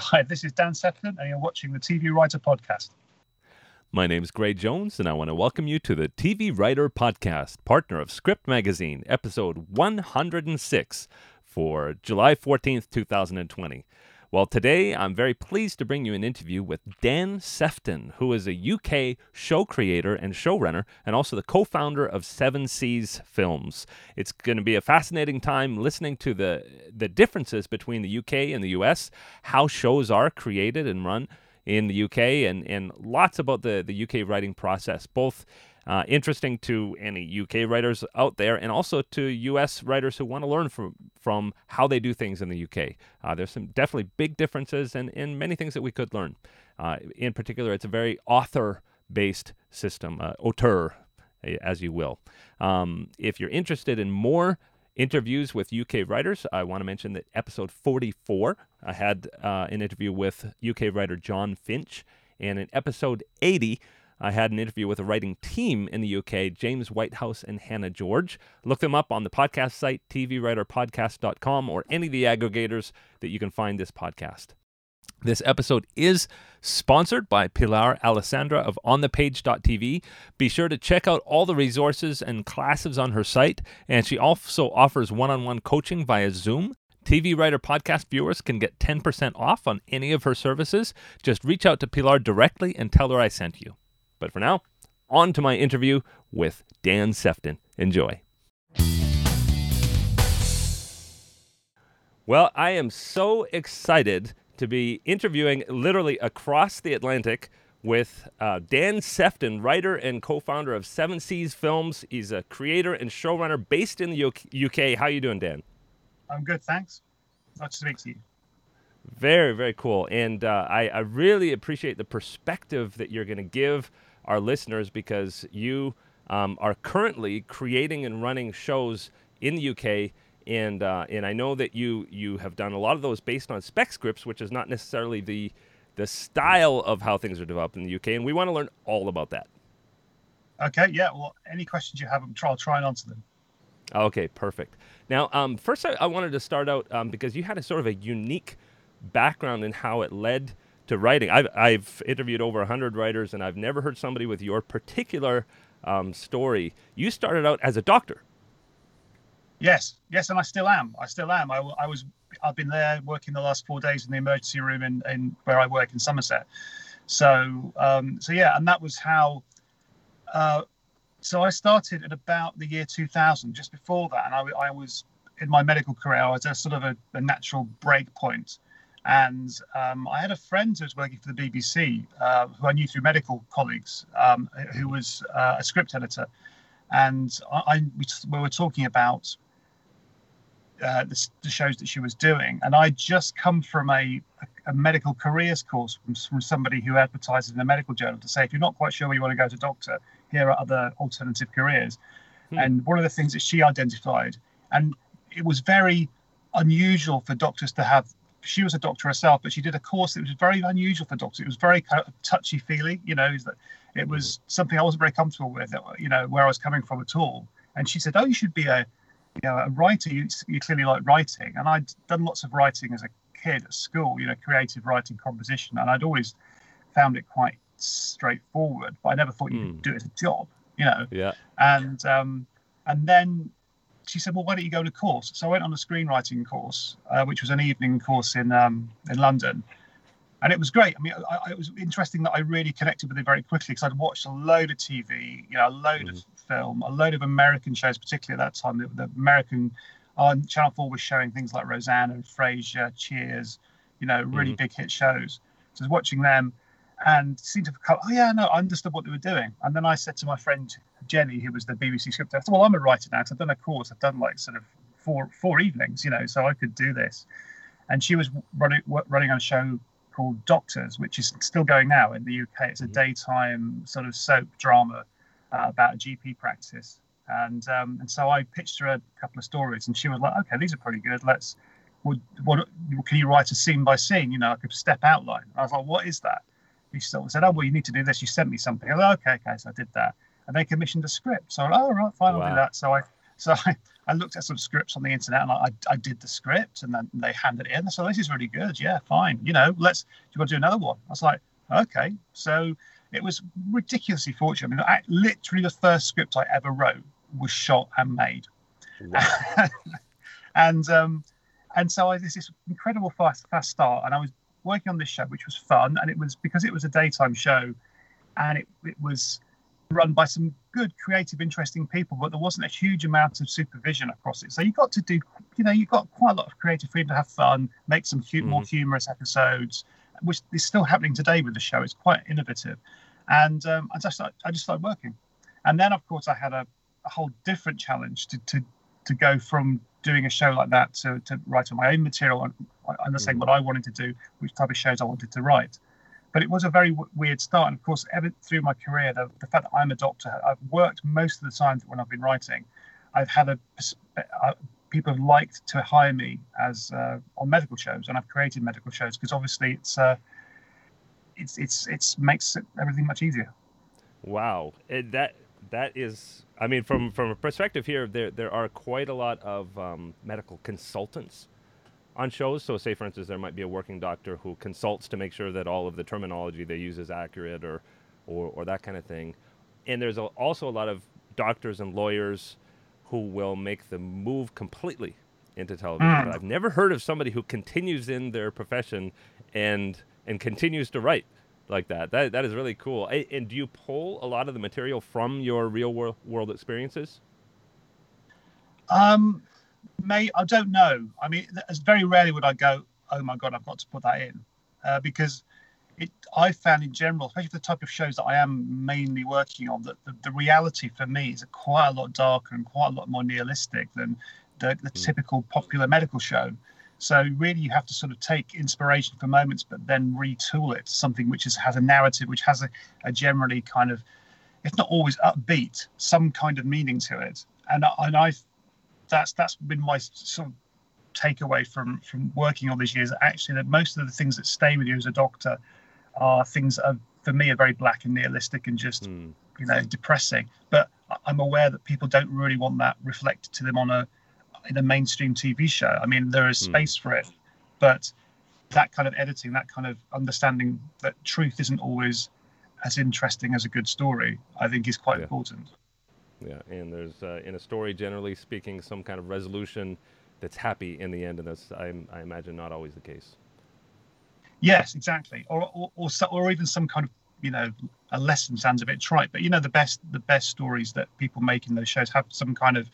Hi, this is Dan Sefton, and you're watching the TV Writer Podcast. My name is Gray Jones, and I want to welcome you to the TV Writer Podcast, partner of Script Magazine, episode 106 for July 14th, 2020. Well, today I'm very pleased to bring you an interview with Dan Sefton, who is a UK show creator and showrunner, and also the co founder of Seven Seas Films. It's going to be a fascinating time listening to the, the differences between the UK and the US, how shows are created and run in the UK, and, and lots about the, the UK writing process, both uh, interesting to any UK writers out there, and also to US writers who want to learn from from how they do things in the UK. Uh, there's some definitely big differences, and, and many things that we could learn. Uh, in particular, it's a very author-based system, uh, auteur, as you will. Um, if you're interested in more interviews with UK writers, I want to mention that episode 44, I had uh, an interview with UK writer John Finch, and in episode 80. I had an interview with a writing team in the UK, James Whitehouse and Hannah George. Look them up on the podcast site, tvwriterpodcast.com, or any of the aggregators that you can find this podcast. This episode is sponsored by Pilar Alessandra of OnThePage.tv. Be sure to check out all the resources and classes on her site, and she also offers one on one coaching via Zoom. TV Writer podcast viewers can get 10% off on any of her services. Just reach out to Pilar directly and tell her I sent you. But for now, on to my interview with Dan Sefton. Enjoy. Well, I am so excited to be interviewing literally across the Atlantic with uh, Dan Sefton, writer and co-founder of Seven Seas Films. He's a creator and showrunner based in the UK. How are you doing, Dan? I'm good, thanks. Nice to speak to you. Very, very cool. And uh, I, I really appreciate the perspective that you're going to give our listeners because you um, are currently creating and running shows in the UK. And, uh, and I know that you, you have done a lot of those based on spec scripts, which is not necessarily the, the style of how things are developed in the UK. And we want to learn all about that. Okay, yeah. Well, any questions you have, I'll try and answer them. Okay, perfect. Now, um, first, I, I, wanted to start out um, because you had a sort of a unique background in how it led to writing. I've, I've interviewed over 100 writers, and I've never heard somebody with your particular um, story. You started out as a doctor. Yes, yes, and I still am. I still am. I, I was. I've been there working the last four days in the emergency room in, in where I work in Somerset. So, um, so yeah, and that was how. Uh, so I started at about the year 2000, just before that, and I, I was in my medical career. I was at sort of a, a natural break point and um, I had a friend who was working for the BBC, uh, who I knew through medical colleagues, um, who was uh, a script editor. And I, I we, were talking about uh, the, the, shows that she was doing. And I'd just come from a, a, a medical careers course from, from, somebody who advertises in a medical journal to say, if you're not quite sure where you want to go to doctor, here are other alternative careers. Hmm. And one of the things that she identified, and it was very unusual for doctors to have she was a doctor herself, but she did a course that was very unusual for doctors. It was very touchy feely, you know, that it was mm-hmm. something I wasn't very comfortable with, you know, where I was coming from at all. And she said, "Oh, you should be a, you know, a writer. You, you clearly like writing." And I'd done lots of writing as a kid at school, you know, creative writing, composition, and I'd always found it quite straightforward. But I never thought you mm. could do it as a job, you know. Yeah. And um, and then she said, "Well, why don't you go to course?" So I went on a screenwriting course, uh, which was an evening course in um, in London, and it was great. I mean, I, it was interesting that I really connected with it very quickly because I'd watched a load of TV, you know, a load mm. of film, a load of American shows, particularly at that time. The, the American on Channel Four was showing things like Roseanne and Frasier, Cheers, you know, really mm. big hit shows. So I was watching them and seemed to come, oh yeah, no, I understood what they were doing. And then I said to my friend Jenny, who was the BBC script editor, well, I'm a writer now. So I've done a course. I've done like sort of four four evenings, you know, so I could do this. And she was running running on a show called Doctors, which is still going now in the UK. It's a mm-hmm. daytime sort of soap drama uh, about a GP practice. And um, and so I pitched her a couple of stories, and she was like, "Okay, these are pretty good. Let's what, what can you write a scene by scene? You know, like a step outline." I was like, "What is that?" He sort of said, "Oh, well, you need to do this. You sent me something." I was like, "Okay, okay." So I did that, and they commissioned a script. So, oh, right, fine, I'll do that. So I So I, I looked at some scripts on the internet and I, I did the script and then they handed it in. So this is really good. Yeah, fine. You know, let's, Do you want to do another one? I was like, okay. So it was ridiculously fortunate. I mean, I, literally the first script I ever wrote was shot and made. Wow. and, um, and so I this incredible fast, fast start and I was working on this show, which was fun. And it was because it was a daytime show and it, it was, run by some good, creative, interesting people, but there wasn't a huge amount of supervision across it. So you got to do, you know, you got quite a lot of creative freedom to have fun, make some hu- mm-hmm. more humorous episodes, which is still happening today with the show. It's quite innovative, and um, I just I just started working, and then of course I had a, a whole different challenge to to to go from doing a show like that to, to write on my own material and understanding mm-hmm. what I wanted to do, which type of shows I wanted to write but it was a very w- weird start. And of course, ever through my career, the, the, fact that I'm a doctor, I've worked most of the time when I've been writing. I've had a, uh, people have liked to hire me as uh, on medical shows, and I've created medical shows because obviously it's uh, it's it's it's makes everything much easier. Wow, it, that that is. I mean, from from a perspective here, there there are quite a lot of um, medical consultants on shows. So, say for instance, there might be a working doctor who consults to make sure that all of the terminology they use is accurate, or or, or that kind of thing. And there's a, also a lot of doctors and lawyers who will make the move completely into television. Mm. But I've never heard of somebody who continues in their profession and and continues to write like that. That that is really cool. And do you pull a lot of the material from your real world world experiences? Um, May I don't know. I mean, it's very rarely would I go, "Oh my god, I've got to put that in," uh, because it. I found in general, especially the type of shows that I am mainly working on, that the, the reality for me is quite a lot darker and quite a lot more nihilistic than the, the mm. typical popular medical show. So really, you have to sort of take inspiration for moments, but then retool it to something which is, has a narrative, which has a, a generally kind of, if not always upbeat, some kind of meaning to it. And and I that's that's been my sort of takeaway from from working all these years. Actually, that most of the things that stay with you as a doctor are things that are for me are very black and nihilistic and just mm. you know depressing. But I'm aware that people don't really want that reflected to them on a in a mainstream TV show. I mean, there is hmm. space mm. for it, but that kind of editing, that kind of understanding that truth isn't always as interesting as a good story, I think is quite yeah. important. Yeah, and there's uh, in a story, generally speaking, some kind of resolution that's happy in the end, and that's I, I imagine not always the case. Yes, exactly, or or or, or even some kind of you know a lesson sounds a bit trite, but you know the best the best stories that people make in those shows have some kind of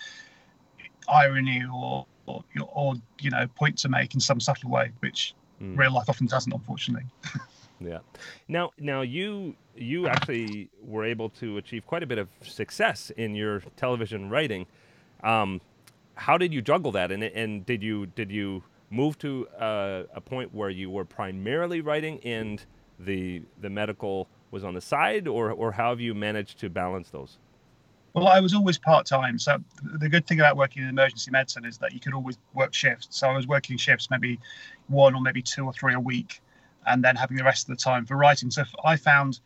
irony or or, or you know point to make in some subtle way, which mm. real life often doesn't, unfortunately. Yeah. Now, now you you actually were able to achieve quite a bit of success in your television writing. Um, how did you juggle that? And and did you did you move to uh, a point where you were primarily writing and the the medical was on the side, or or how have you managed to balance those? Well, I was always part time. So the good thing about working in emergency medicine is that you could always work shifts. So I was working shifts, maybe one or maybe two or three a week and then having the rest of the time for writing. So I found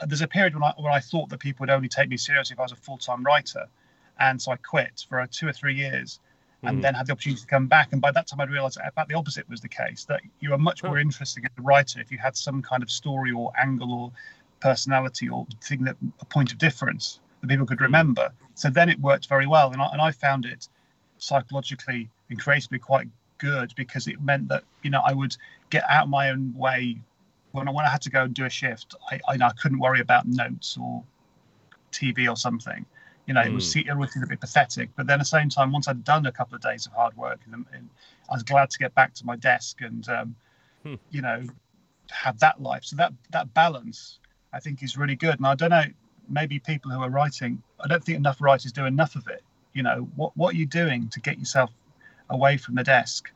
uh, there's a period when I, when I thought that people would only take me seriously if I was a full time writer. And so I quit for two or three years and mm. then had the opportunity to come back. And by that time, I'd realized that about the opposite was the case that you are much more interesting as a writer if you had some kind of story or angle or personality or thing that a point of difference that people could remember. So then it worked very well. And I, and I found it psychologically and creatively quite good because it meant that you know I would get out of my own way when I, when I had to go and do a shift. I, I, I couldn't worry about notes or TV or something. You know, mm. it was hmm. it was a bit pathetic. But then at the same time, once I'd done a couple of days of hard work, and, and I was glad to get back to my desk and um, hmm. you know have that life. So that that balance, I think, is really good. And I don't know, maybe people who are writing, I don't think enough writers do enough of it. You know, what what are you doing to get yourself away from the desk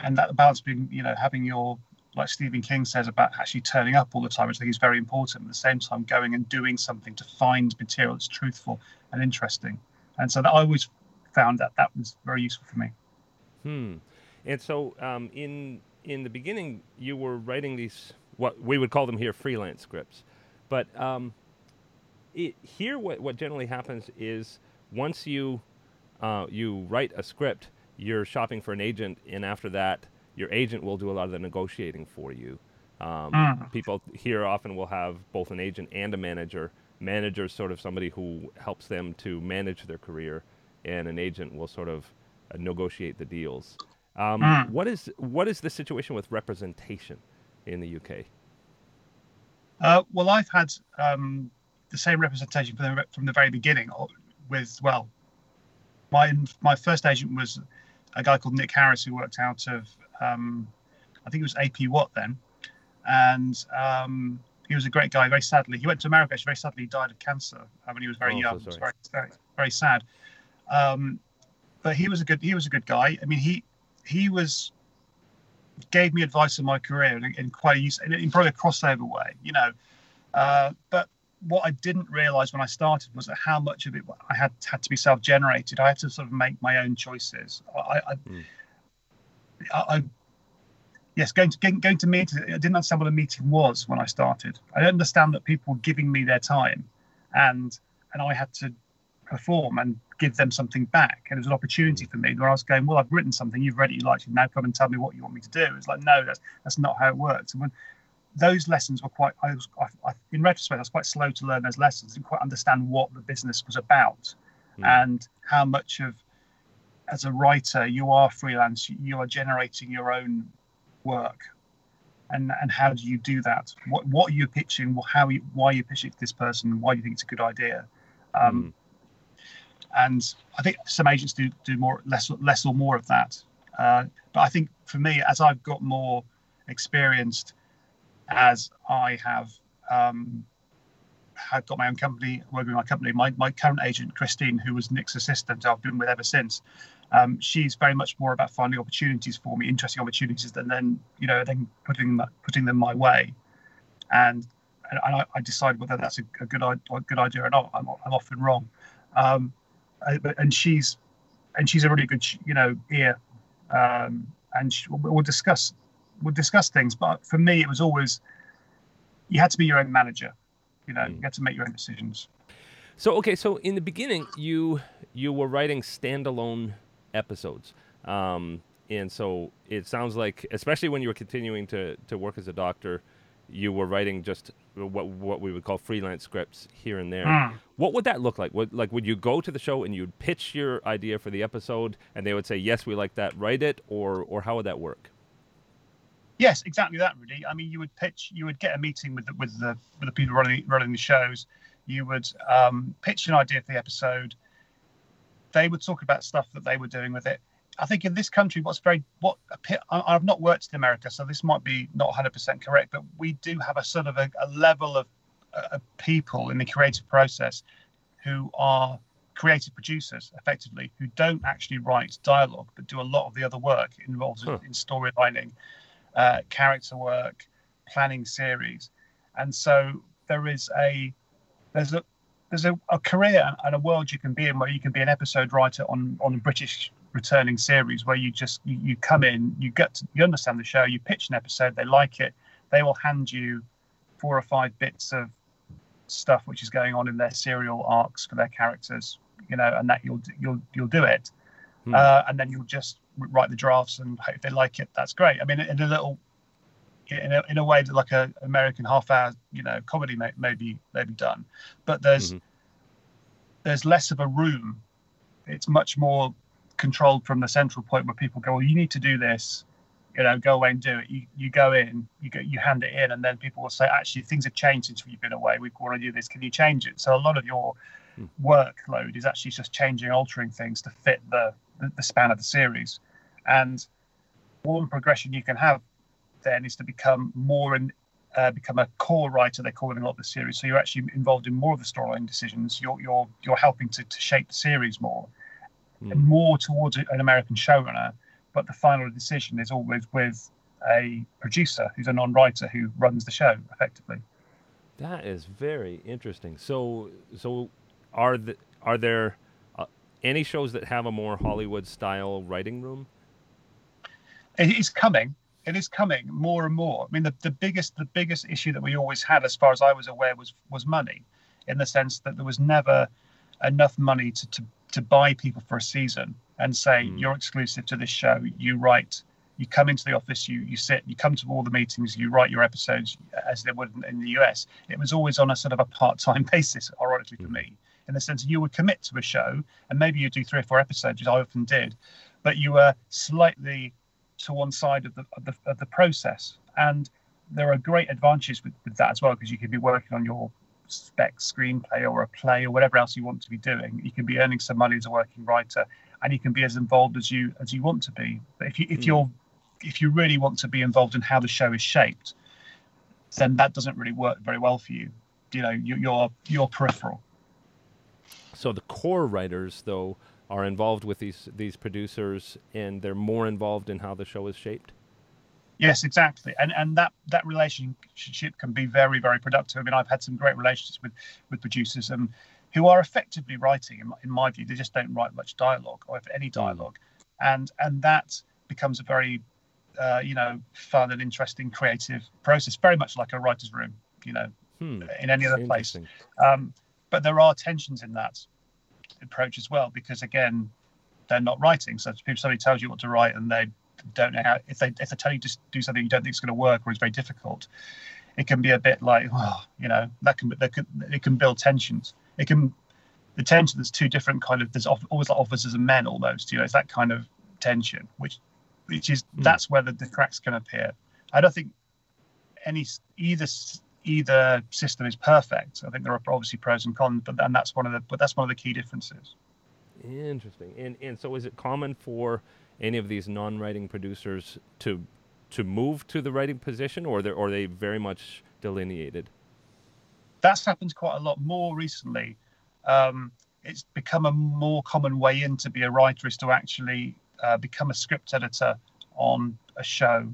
and that balance being you know having your like Stephen King says about actually turning up all the time, which I think is very important. At the same time, going and doing something to find material that's truthful and interesting. And so that I always found that that was very useful for me. Hmm. And so um, in in the beginning, you were writing these what we would call them here freelance scripts, but um, it, here what what generally happens is once you uh, you write a script, you're shopping for an agent, and after that, your agent will do a lot of the negotiating for you. Um, mm. People here often will have both an agent and a manager. Manager is sort of somebody who helps them to manage their career, and an agent will sort of uh, negotiate the deals. Um, mm. What is what is the situation with representation in the UK? Uh, well, I've had um, the same representation from the, from the very beginning. With well, my my first agent was a guy called Nick Harris who worked out of um, I think it was AP Watt then, and um, he was a great guy. Very sadly, he went to America. Actually, very sadly, he died of cancer uh, when he was very oh, young. So it was very, very, very sad. Um, but he was a good he was a good guy. I mean, he he was gave me advice in my career in, in quite a use in, in, probably a crossover way, you know. Uh, but what I didn't realize when I started was that how much of it I had had to be self-generated. I had to sort of make my own choices. I, I, mm. I, I yes, going to going, going to meetings. I didn't understand what a meeting was when I started. I didn't understand that people were giving me their time, and and I had to perform and give them something back. And it was an opportunity for me where I was going, well, I've written something, you've read it, you liked it, now come and tell me what you want me to do. It's like, no, that's that's not how it works. And when those lessons were quite, I was, I, I, in retrospect, I was quite slow to learn those lessons, didn't quite understand what the business was about mm. and how much of, as a writer, you are freelance, you are generating your own work. And, and how do you do that? What what are you pitching? How you, why are you pitching to this person? Why do you think it's a good idea? Um, mm and I think some agents do do more less less or more of that. Uh, but I think for me, as I've got more experienced, as I have um, had got my own company, working with my company, my, my current agent Christine, who was Nick's assistant, I've been with ever since. Um, she's very much more about finding opportunities for me, interesting opportunities, and then you know then putting putting them my way. And and I, I decide whether that's a, a good a good idea or not. I'm, I'm often wrong. Um, and she's and she's a really good you know ear um, and she, we'll discuss we'll discuss things but for me it was always you had to be your own manager you know mm. you had to make your own decisions so okay so in the beginning you you were writing standalone episodes um, and so it sounds like especially when you were continuing to to work as a doctor you were writing just what what we would call freelance scripts here and there. Mm. What would that look like? Would like would you go to the show and you'd pitch your idea for the episode, and they would say, "Yes, we like that. Write it," or or how would that work? Yes, exactly that. Rudy. I mean, you would pitch. You would get a meeting with the with the with the people running running the shows. You would um, pitch an idea for the episode. They would talk about stuff that they were doing with it I think in this country, what's very what I've not worked in America, so this might be not 100% correct, but we do have a sort of a, a level of uh, people in the creative process who are creative producers, effectively, who don't actually write dialogue, but do a lot of the other work involved huh. in, in storylining, uh, character work, planning series, and so there is a there's a there's a, a career and a world you can be in where you can be an episode writer on on a British returning series where you just you, you come in, you get to, you understand the show, you pitch an episode, they like it, they will hand you four or five bits of stuff which is going on in their serial arcs for their characters, you know, and that you'll you'll you'll do it, hmm. uh, and then you'll just write the drafts and if they like it, that's great. I mean, in a little in a, in a way that like a American half hour, you know, comedy may, may be may be done, but there's mm-hmm. there's less of a room. It's much more controlled from the central point where people go, well, you need to do this, you know, go away and do it. You you go in, you go, you hand it in, and then people will say, actually, things have changed since you've been away. We want to do this. Can you change it? So a lot of your hmm. workload is actually just changing, altering things to fit the, the, the span of the series. And one progression you can have then is to become more and uh, become a core writer. They call it a lot of the series. So you're actually involved in more of the storyline decisions. You're you're you're helping to, to shape the series more mm. more towards an American showrunner, but the final decision is always with a producer who's a non-writer who runs the show effectively. That is very interesting. So, so are the, are there any shows that have a more Hollywood style writing room? It is coming. It is coming more and more. I mean, the, the biggest the biggest issue that we always had, as far as I was aware, was was money, in the sense that there was never enough money to, to to buy people for a season and say mm. you're exclusive to this show. You write, you come into the office, you you sit, you come to all the meetings, you write your episodes as they would in the US. It was always on a sort of a part-time basis, ironically for mm. me, in the sense that you would commit to a show and maybe you do three or four episodes, which I often did, but you were slightly to one side of the of the, of the process. And there are great advantages with, with that as well because you could be working on your spec screenplay or a play or whatever else you want to be doing. You can be earning some money as a working writer, and you can be as involved as you as you want to be. But if you if mm. you're if you really want to be involved in how the show is shaped, then that doesn't really work very well for you. You know, you, you're you're peripheral. So the core writers, though, are involved with these these producers, and they're more involved in how the show is shaped. Yes, exactly, and and that that relationship can be very very productive. I mean, I've had some great relationships with with producers and who are effectively writing, in my, in my view, they just don't write much dialogue or if any hmm. dialogue, mm. and and that becomes a very uh, you know fun and interesting creative process, very much like a writer's room, you know, hmm. in any other place. Um, but there are tensions in that approach as well because again, they're not writing. So if somebody tells you what to write and they don't know how if they if they tell you to do something you don't think is going to work or it's very difficult, it can be a bit like oh, you know that can but that can it can build tensions. It can the tension. There's two different kind of there's always like officers and men almost. You know, it's that kind of tension which which is mm. that's where the, the cracks can appear. I don't think any either either system is perfect. I think there are obviously pros and cons, but and that's one of the but that's one of the key differences. Interesting. And and so is it common for any of these non-writing producers to to move to the writing position, or they or are they very much delineated? That's happened quite a lot more recently. Um, it's become a more common way in to be a writer is to actually uh, become a script editor on a show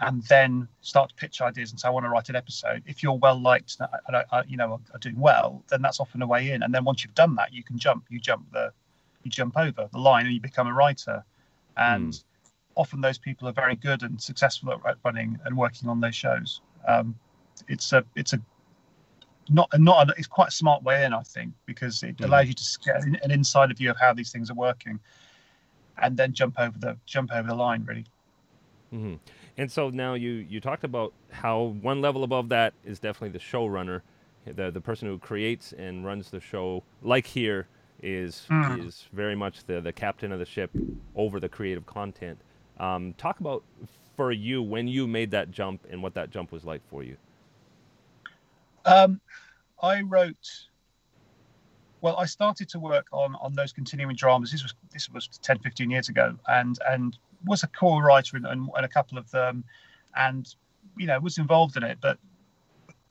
and then start to pitch ideas and say, I want to write an episode. If you're well liked and uh, you know are doing well, then that's often a way in. And then once you've done that, you can jump. You jump the, you jump over the line and you become a writer and mm. often those people are very good and successful at running and working on those shows. Um, it's a it's a not not a, it's quite a smart way in, I think, because it mm. allows you to get an insider view of how these things are working, and then jump over the jump over the line really. Mm-hmm. And so now you you talked about how one level above that is definitely the showrunner, the the person who creates and runs the show. Like here, is mm. is very much the the captain of the ship over the creative content. Um, talk about for you when you made that jump and what that jump was like for you. Um, I wrote. Well, I started to work on on those continuing dramas. This was this was 10, 15 years ago, and and was a core writer in a couple of them, and you know was involved in it, but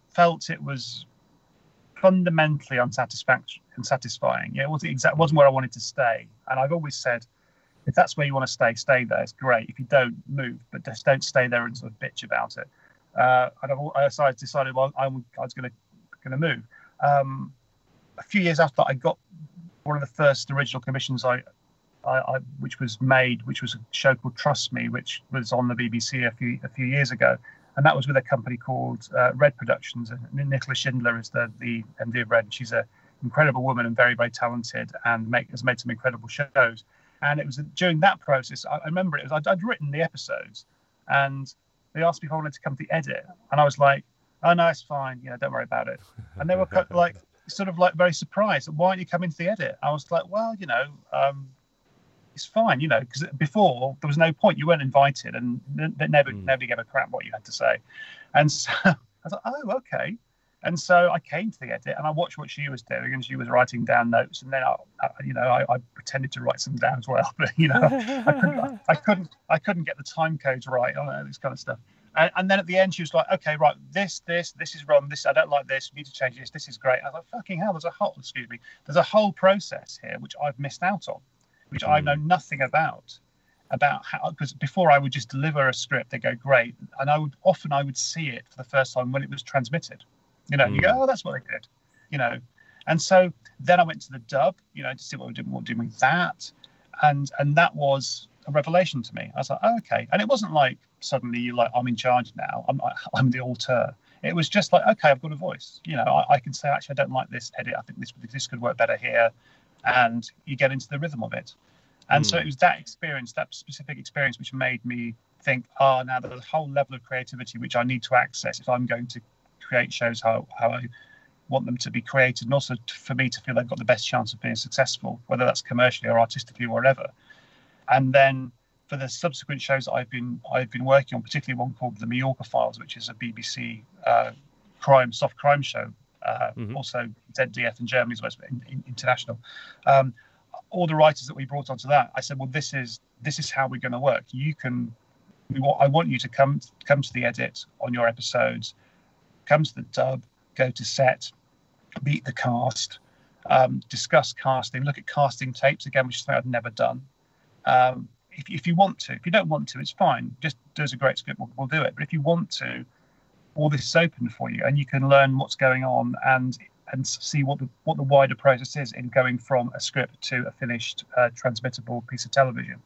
felt it was fundamentally unsatisfactory unsatisfying. Yeah, it wasn't exact wasn't where I wanted to stay. And I've always said, if that's where you want to stay, stay there. It's great. If you don't move, but just don't stay there and sort of bitch about it. Uh, and I've, I decided, well, I, I was going to going to move. Um, a few years after I got one of the first original commissions I, I, I, which was made, which was a show called Trust Me, which was on the BBC a few a few years ago and that was with a company called uh, Red Productions. And Nicola Shindler is the the MD of Red. She's an incredible woman and very very talented, and make, has made some incredible shows. And it was during that process I, I remember it was I'd, I'd, written the episodes, and they asked me if I wanted to come to the edit, and I was like, "Oh no, it's fine. You know, don't worry about it." And they were like, sort of like very surprised. Why aren't you coming to the edit? I was like, "Well, you know." Um, it's fine, you know, because before there was no point. You weren't invited, and they never mm. nobody gave a crap what you had to say. And so I was like, oh, okay. And so I came to the edit and I watched what she was doing, and she was writing down notes. And then I, I you know, I, I, pretended to write some down as well, but you know, I couldn't, I couldn't, I couldn't get the time codes right, on this kind of stuff. And, and, then at the end, she was like, "Okay, right, this, this, this is wrong. This, I don't like this. We need to change this. This is great." I was like, "Fucking hell!" There's a whole, excuse me, there's a whole process here which I've missed out on which mm. I know nothing about. About how, because before I would just deliver a script, they go great, and I would often I would see it for the first time when it was transmitted. You know, mm. you go, mm. oh, that's what they did. You know, and so then I went to the dub, you know, to see what we're doing, what we're doing with that, and and that was a revelation to me. I was like, oh, okay, and it wasn't like suddenly you like I'm in charge now. I'm I'm the auteur. It was just like, okay, I've got a voice. You know, I, I can say actually I don't like this edit. I think this this could work better here and you get into the rhythm of it. And Mm. so it was that experience, that specific experience, which made me think, oh, now there's a whole level of creativity which I need to access if I'm going to create shows how, how I want them to be created, and also for me to feel they've got the best chance of being successful, whether that's commercially or artistically or whatever. And then for the subsequent shows that I've been I've been working on, particularly one called The Mallorca Files, which is a BBC uh, crime soft crime show, uh, Mhm. also ZDF in Germany as well as in, in, international. Um, all the writers that we brought onto that, I said, well, this is this is how we're going to work. You can, we want, I want you to come come to the edit on your episodes, come to the dub, go to set, meet the cast, um, discuss casting, look at casting tapes again, which is something I've never done. Um, if, if you want to, if you don't want to, it's fine. Just do us a great script, we'll, we'll do it. But if you want to, all this is open for you, and you can learn what's going on and and see what the what the wider process is in going from a script to a finished uh, transmittable piece of television.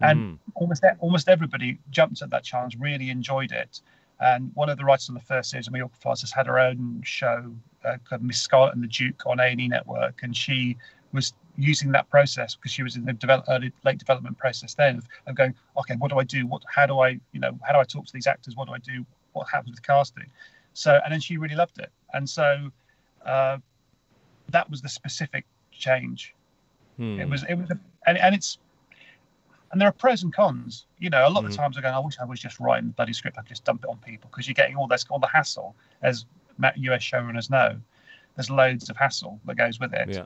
And Mm. almost almost everybody jumped at that challenge, really enjoyed it. And one of the writers on the first series season, Mallorca Files, has had her own show uh, called Miss Scarlet and the Duke on A&E Network, and she was using that process because she was in the develop, early late development process then of, of going, okay, what do I do? What how do I you know how do I talk to these actors? What do I do? What happens with casting? So and then she really loved it, and so uh, that was the specific change. Hmm. It was it was and, and it's and there are pros and cons. You know, a lot of Mhm. the times I go, I wish I was just writing the bloody script. I could just dump it on people because you're getting all this all the hassle, as US showrunners know. There's loads of hassle that goes with it. Yeah.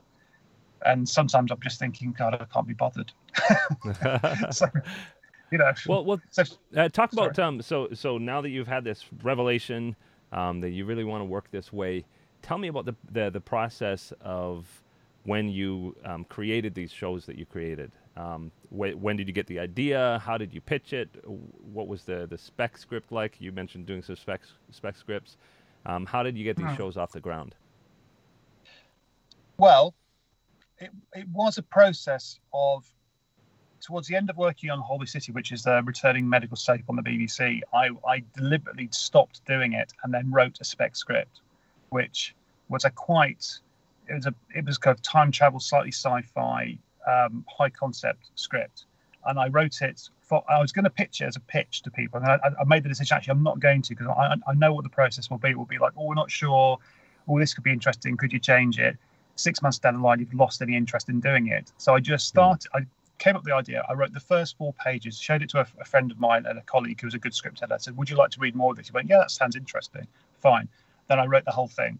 And sometimes I'm just thinking, God, I can't be bothered. so, you know. well, well, so Uh, talk about um. So so now that you've had this revelation, um, that you really want to work this way, tell me about the the, the process of when you um, created these shows that you created. Um, wh- when did you get the idea? How did you pitch it? What was the the spec script like? You mentioned doing some spec spec scripts. Um, how did you get these Hmm. shows off the ground? Well, it, it was a process of towards the end of working on Holby City, which is the returning medical soap on the BBC. I, I deliberately stopped doing it and then wrote a spec script, which was a quite it was a it was kind of time travel, slightly sci-fi, um, high concept script, and I wrote it. For, I was going to pitch it as a pitch to people, and I, I made the decision. Actually, I'm not going to because I, I know what the process will be. It will be like, oh, we're not sure. Oh, this could be interesting. Could you change it? Six months down the line, you've lost any interest in doing it. So I just started. I came up with the idea. I wrote the first four pages, showed it to a, a friend of mine and a colleague who was a good script editor. I said, "Would you like to read more of this?" He went, "Yeah, that sounds interesting." Fine. Then I wrote the whole thing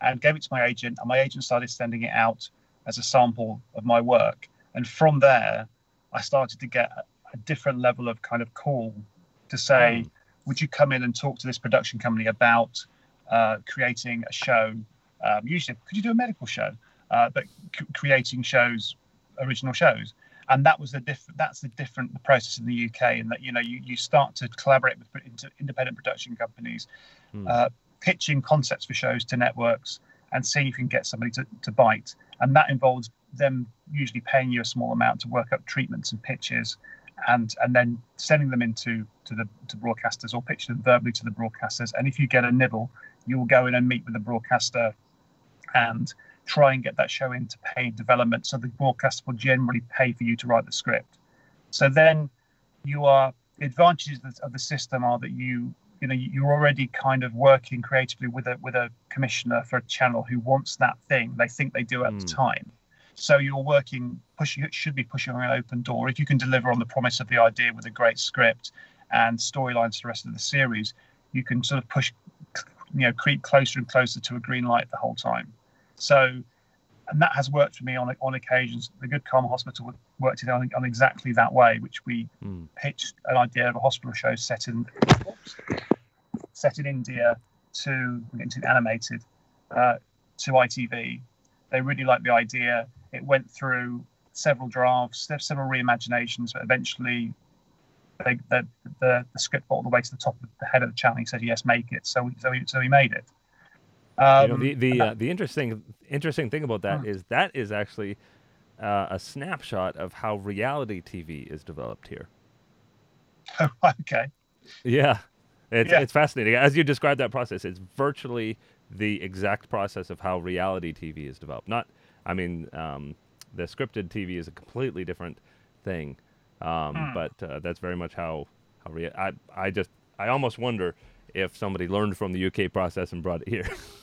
and gave it to my agent, and my agent started sending it out as a sample of my work. And from there, I started to get a, different level of kind of call to say, Mm. "Would you come in and talk to this production company about uh, creating a show?" Um, usually, could you do a medical show? Uh, but c- creating shows, original shows, and that was the diff- That's the different the process in the UK, in that you know you, you start to collaborate with independent production companies, Hmm. uh, pitching concepts for shows to networks, and seeing if you can get somebody to, to bite. And that involves them usually paying you a small amount to work up treatments and pitches, and and then sending them into to the to broadcasters or pitching them verbally to the broadcasters. And if you get a nibble, you will go in and meet with the broadcaster and try and get that show into paid development so the broadcaster will generally pay for you to write the script. So then you are the advantages of the, of the system are that you you know you're already kind of working creatively with a with a commissioner for a channel who wants that thing. They think they do at the Mm. time. So you're working pushing it should be pushing an open door. If you can deliver on the promise of the idea with a great script and storylines for the rest of the series you can sort of push you know creep closer and closer to a green light the whole time so and that has worked for me on on occasions the good karma hospital worked it on, on exactly that way which we Mm. pitched an idea of a hospital show set in oops, set in India to into animated uh, to ITV. They really liked the idea. It went through several drafts, there's several reimaginations, but eventually they, the, the the script got all the way to the top of the head of the channel. He said, "Yes, make it." So so he, so he made it. Um, you know, the the uh, the interesting interesting thing about that is that is actually uh, a snapshot of how reality TV is developed here. okay. Yeah, it's Yeah. it's fascinating. As you describe that process, it's virtually the exact process of how reality TV is developed. Not, I mean, um, the scripted TV is a completely different thing. Um, Hmm. But uh, that's very much how how rea- I I just I almost wonder if somebody learned from the UK process and brought it here.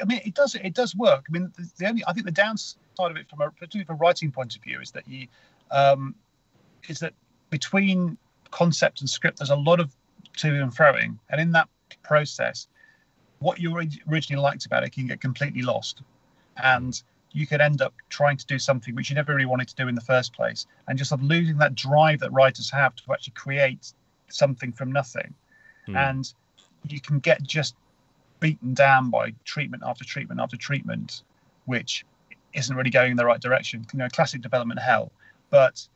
I mean, it does it does work. I mean, the, the only I think the downside of it from a particularly from a writing point of view is that you um, is that between concept and script, there's a lot of to and froing, and in that process, what you originally liked about it can get completely lost, and you could end up trying to do something which you never really wanted to do in the first place, and just sort of losing that drive that writers have to actually create something from nothing, Hmm. and you can get just beaten down by treatment after treatment after treatment, which isn't really going in the right direction. You know, classic development hell, but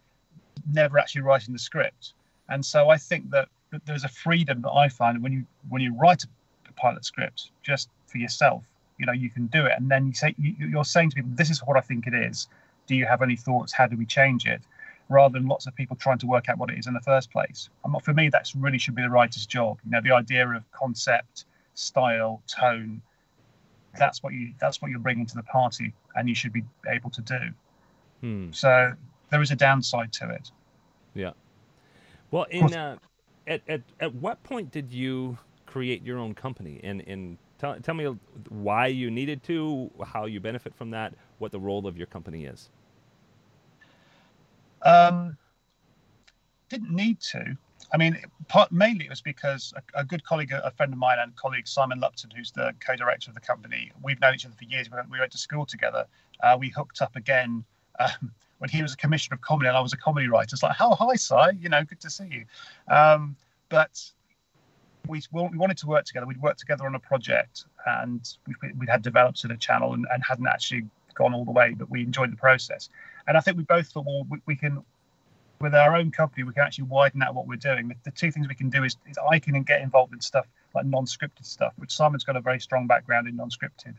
never actually writing the script. And so I think that, that there's a freedom that I find when you when you write a pilot script just for yourself. You know, you can do it, and then you say you, you're saying to people, "This is what I think it is. Do you have any thoughts? How do we change it?" Rather than lots of people trying to work out what it is in the first place. And for me, that's really should be the writer's job. You know, the idea of concept, style, tone. That's what you that's what you're bringing to the party, and you should be able to do. Hmm. So there is a downside to it. Yeah. Well, in uh, at, at at what point did you create your own company? And and tell tell me why you needed to, how you benefit from that, what the role of your company is. Um, didn't need to. I mean, part, mainly it was because a, a good colleague, a friend of mine, and colleague Simon Lupton, who's the co-director of the company, we've known each other for years. We went, we went to school together. Uh, we hooked up again um, when he was a commissioner of comedy and I was a comedy writer. It's like, oh, hi, Si, you know, good to see you. Um, but we, we wanted to work together. We'd worked together on a project and we, we had developed the channel and, and hadn't actually gone all the way, but we enjoyed the process. And I think we both thought, well, we, we can, with our own company, we can actually widen out what we're doing. The, the two things we can do is, is I can get involved in stuff like non-scripted stuff, which Simon's got a very strong background in non-scripted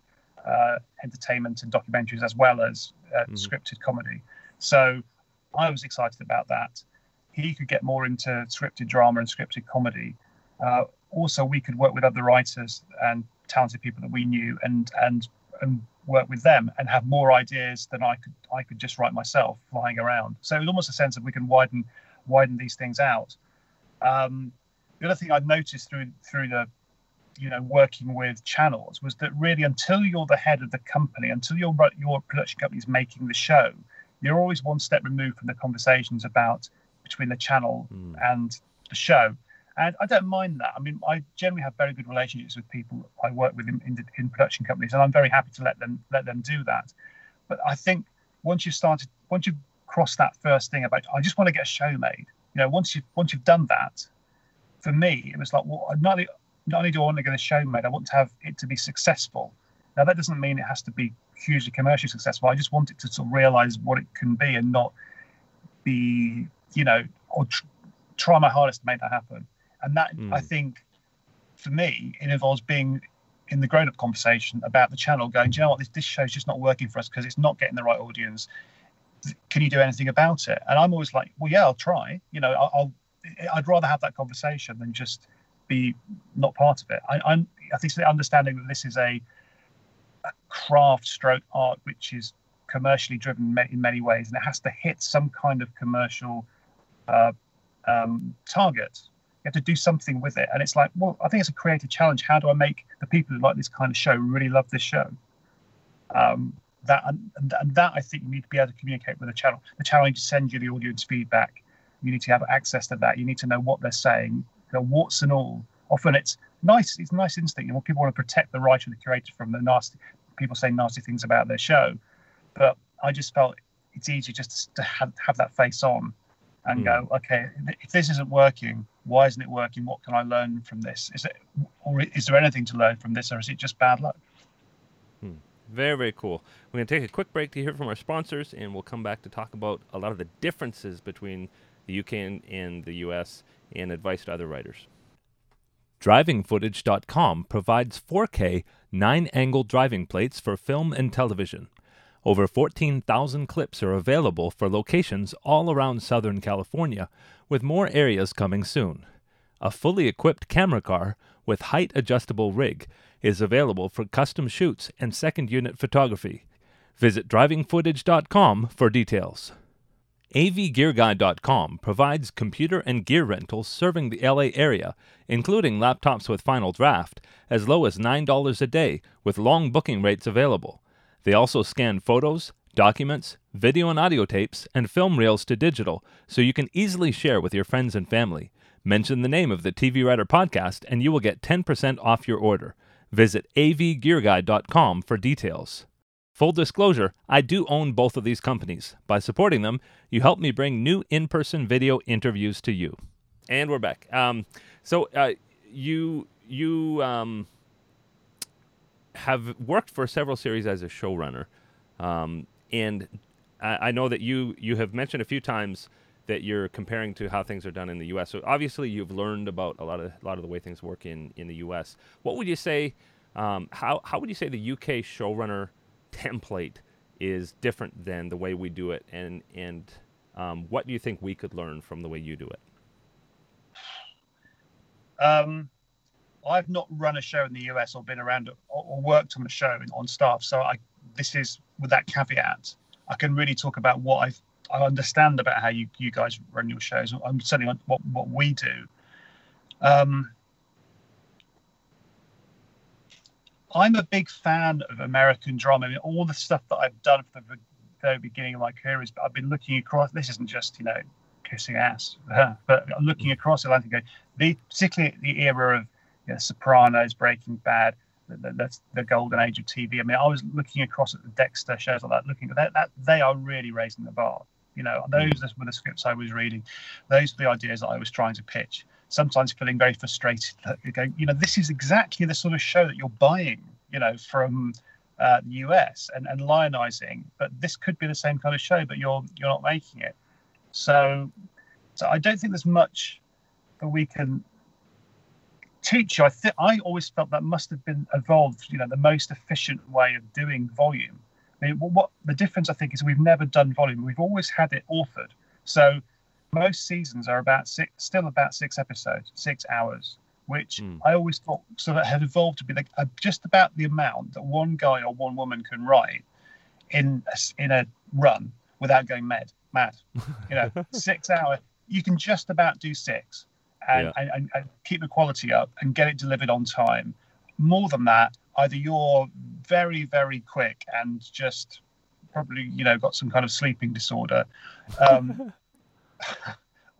uh, entertainment and documentaries as well as uh, Mhm. scripted comedy. So I was excited about that. He could get more into scripted drama and scripted comedy. Uh, also, we could work with other writers and talented people that we knew and and and work with them and have more ideas than I could I could just write myself flying around. So it was almost a sense of we can widen widen these things out. Um, the other thing I noticed through through the you know working with channels was that really until you're the head of the company, until your your production company is making the show, you're always one step removed from the conversations about between the channel Mm. and the show. And I don't mind that. I mean, I generally have very good relationships with people I work with in, in, in production companies, and I'm very happy to let them let them do that. But I think once you've started, once you've crossed that first thing about, I just want to get a show made. You know, once you once you've done that, for me, it was like, well, not only, not only do I want to get a show made, I want to have it to be successful. Now that doesn't mean it has to be hugely commercially successful. I just want it to sort of realize what it can be and not be, you know, or tr- try my hardest to make that happen. And that Mm. I think, for me, it involves being in the grown-up conversation about the channel, going, do you know what, this this show's just not working for us because it's not getting the right audience. Can you do anything about it? And I'm always like, well, yeah, I'll try. You know, I'll, I'll I'd rather have that conversation than just be not part of it. I, I'm I think it's the understanding that this is a, a craft stroke art which is commercially driven in many ways, and it has to hit some kind of commercial uh, um, target. You have to do something with it, and it's like, well, I think it's a creative challenge. How do I make the people who like this kind of show really love this show? Um, that and, and that I think you need to be able to communicate with the channel. The channel needs to send you the audience feedback. You need to have access to that. You need to know what they're saying, you know, warts and all. Often it's nice. It's nice instinct. You know, people want to protect the writer and the creator from the nasty people saying nasty things about their show. But I just felt it's easier just to have, have that face on and go, okay, if this isn't working, why isn't it working? What can I learn from this? Is it, or is there anything to learn from this, or is it just bad luck? Hmm. Very, very cool. We're going to take a quick break to hear from our sponsors, and we'll come back to talk about a lot of the differences between the UK and, and the US and advice to other writers. DrivingFootage.com provides 4K 9 angle driving plates for film and television. Over 14,000 clips are available for locations all around Southern California, with more areas coming soon. A fully equipped camera car with height adjustable rig is available for custom shoots and second unit photography. Visit drivingfootage.com for details. AVGearGuide.com provides computer and gear rentals serving the LA area, including laptops with Final Draft, as low as $9 a day with long booking rates available. They also scan photos, documents, video and audio tapes, and film reels to digital so you can easily share with your friends and family. Mention the name of the TV Writer podcast and you will get 10% off your order. Visit avgearguide.com for details. Full disclosure, I do own both of these companies. By supporting them, you help me bring new in person video interviews to you. And we're back. Um, so uh, you you um, have worked for several series as a showrunner, um, and I, I, know that you you have mentioned a few times that you're comparing to how things are done in the U.S. So obviously, you've learned about a lot of a lot of the way things work in in the U.S. What would you say? Um, how how would you say the UK showrunner template is different than the way we do it, and and um, what do you think we could learn from the way you do it? Um, I've not run a show in the US or been around or, or worked on a show on staff, so I this is with that caveat. I can really talk about what I've I understand about how you, you guys run your shows. I'm certainly on what, what we do. Um, I'm a big fan of American drama. I mean, all the stuff that I've done from the very beginning of my career is but I've been looking across. This isn't just you know kissing ass, but looking across Atlantic, the particularly the era of you know, Sopranos, Breaking Bad, the, the, golden age of TV. I mean, I was looking across at the Dexter shows like that, looking at that, that they are really raising the bar. You know, those were the scripts I was reading. Those were the ideas that I was trying to pitch. Sometimes feeling very frustrated that going, you know, this is exactly the sort of show that you're buying, you know, from uh, the US and, and lionizing. But this could be the same kind of show, but you're you're not making it. So, so I don't think there's much that we can teach you. I think I always felt that must have been evolved. You know, the most efficient way of doing volume I mean, what the difference I think is we've never done volume. We've always had it authored. So most seasons are about six, still about six episodes, six hours, which mm. I always thought sort of had evolved to be like uh, just about the amount that one guy or one woman can write in a, in a run without going mad. Mad, you know, six hour. You can just about do six, and, yeah. and, and keep the quality up and get it delivered on time. More than that, either you're very very quick and just probably you know got some kind of sleeping disorder um,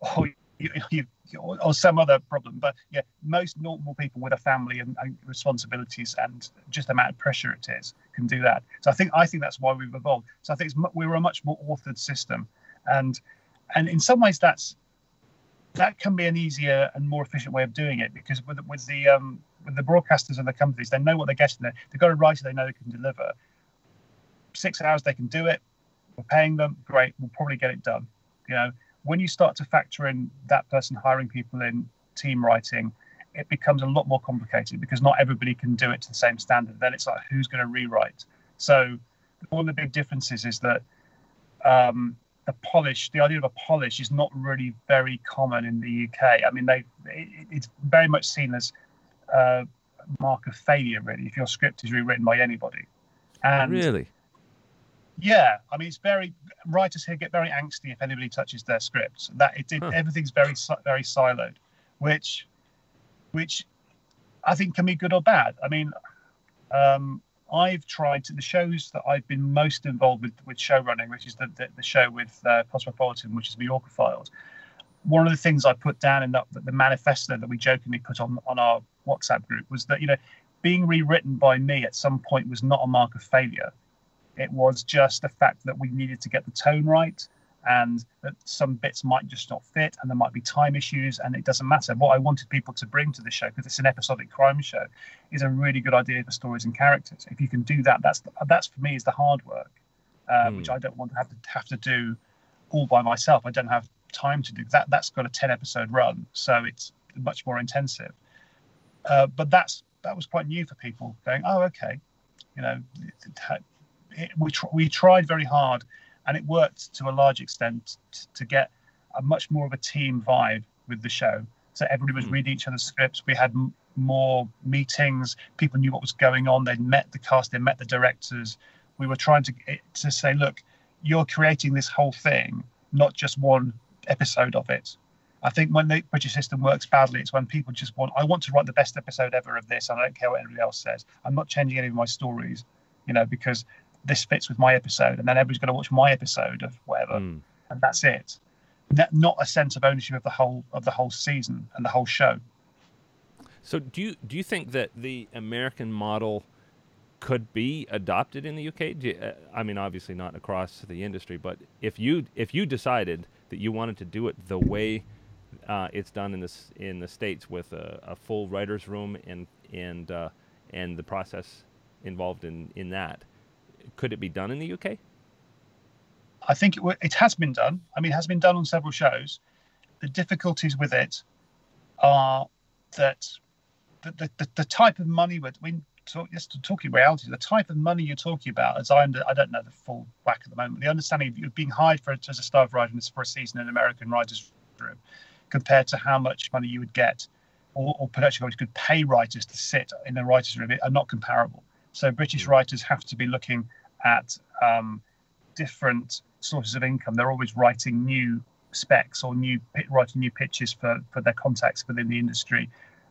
or you, you, or some other problem but yeah most normal people with a family and, and, responsibilities and just the amount of pressure it is can do that so i think i think that's why we've evolved so i think we're a much more authored system and and in some ways that's that can be an easier and more efficient way of doing it because with with the um, with the broadcasters and the companies, they know what they're getting there. They've got a writer they know they can deliver. Six hours, they can do it. We're paying them. Great. We'll probably get it done. You know, when you start to factor in that person hiring people in team writing, it becomes a lot more complicated because not everybody can do it to the same standard. Then it's like, who's going to rewrite? So, one of the big differences is that um, the polish, the idea of a polish, is not really very common in the UK. I mean, they it, it's very much seen as a mark of failure, really, if your script is rewritten by anybody. And really? Yeah, I mean, it's very writers here get very angsty if anybody touches their scripts. That it did huh. everything's very very siloed, which which I think can be good or bad. I mean, um, I've tried to the shows that I've been most involved with with show running, which is the the, the show with uh, Cosmopolitan, which is Mallorca Files. One of the things I put down in the, the manifesto that we jokingly put on on our WhatsApp group was that you know being rewritten by me at some point was not a mark of failure. It was just the fact that we needed to get the tone right and that some bits might just not fit and there might be time issues and it doesn't matter. What I wanted people to bring to the show, because it's an episodic crime show, is a really good idea for stories and characters. If you can do that, that's that's for me is the hard work, uh, mm. which I don't want to have to have to do all by myself. I don't have time to do that. That's got a ten episode run, so it's much more intensive. Uh, but that's that was quite new for people going, oh, okay, you know, it, it, we tr- we tried very hard, and it worked to a large extent t- to get a much more of a team vibe with the show. So everybody was mm. reading each other's scripts. We had m- more meetings. People knew what was going on. They met the cast. They met the directors. We were trying to to say, look, you're creating this whole thing, not just one episode of it. I think when the British system works badly, it's when people just want, I want to write the best episode ever of this. and I don't care what anybody else says. I'm not changing any of my stories, you know, because this fits with my episode, and then everybody's going to watch my episode of whatever, mm. and that's it. Not a sense of ownership of the whole of the whole season and the whole show. So do you do you think that the American model could be adopted in the UK? You, uh, I mean, obviously not across the industry, but if you if you decided that you wanted to do it the way uh, it's done in this in the states with a, a full writers' room and and uh, and the process involved in in that, could it be done in the UK? I think it, it has been done. I mean, it has been done on several shows. The difficulties with it are that the, the, the type of money with when talk, just talking reality, the type of money you're talking about, as I under, I don't know the full whack at the moment. The understanding of you being hired for as a staff writer for a season in American Writers Room, compared to how much money you would get, or, or production companies could pay writers to sit in the writers' room, are not comparable. So British hmm. writers have to be looking at um, different sources of income. They're always writing new specs or new writing new pitches for for their contacts within the industry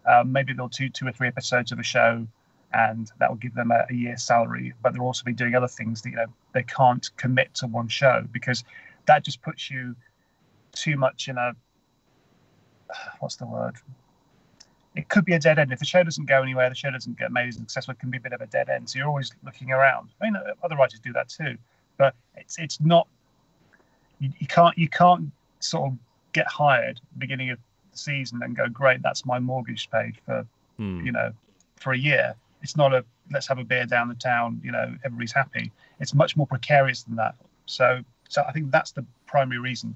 um, maybe they'll do two or three episodes of a show, and that will give them a, a year's salary. But they'll also be doing other things that you know they can't commit to one show because that just puts you too much in a what's the word? It could be a dead end if the show doesn't go anywhere. The show doesn't get made as successful. It can be a bit of a dead end. So you're always looking around. I mean, other writers do that too, but it's it's not. You, you can't you can't sort of get hired beginning of the season and go, great, that's my mortgage paid for, hmm. you know, for a year. It's not a let's have a beer down the town, you know, everybody's happy. It's much more precarious than that. So, so I think that's the primary reason.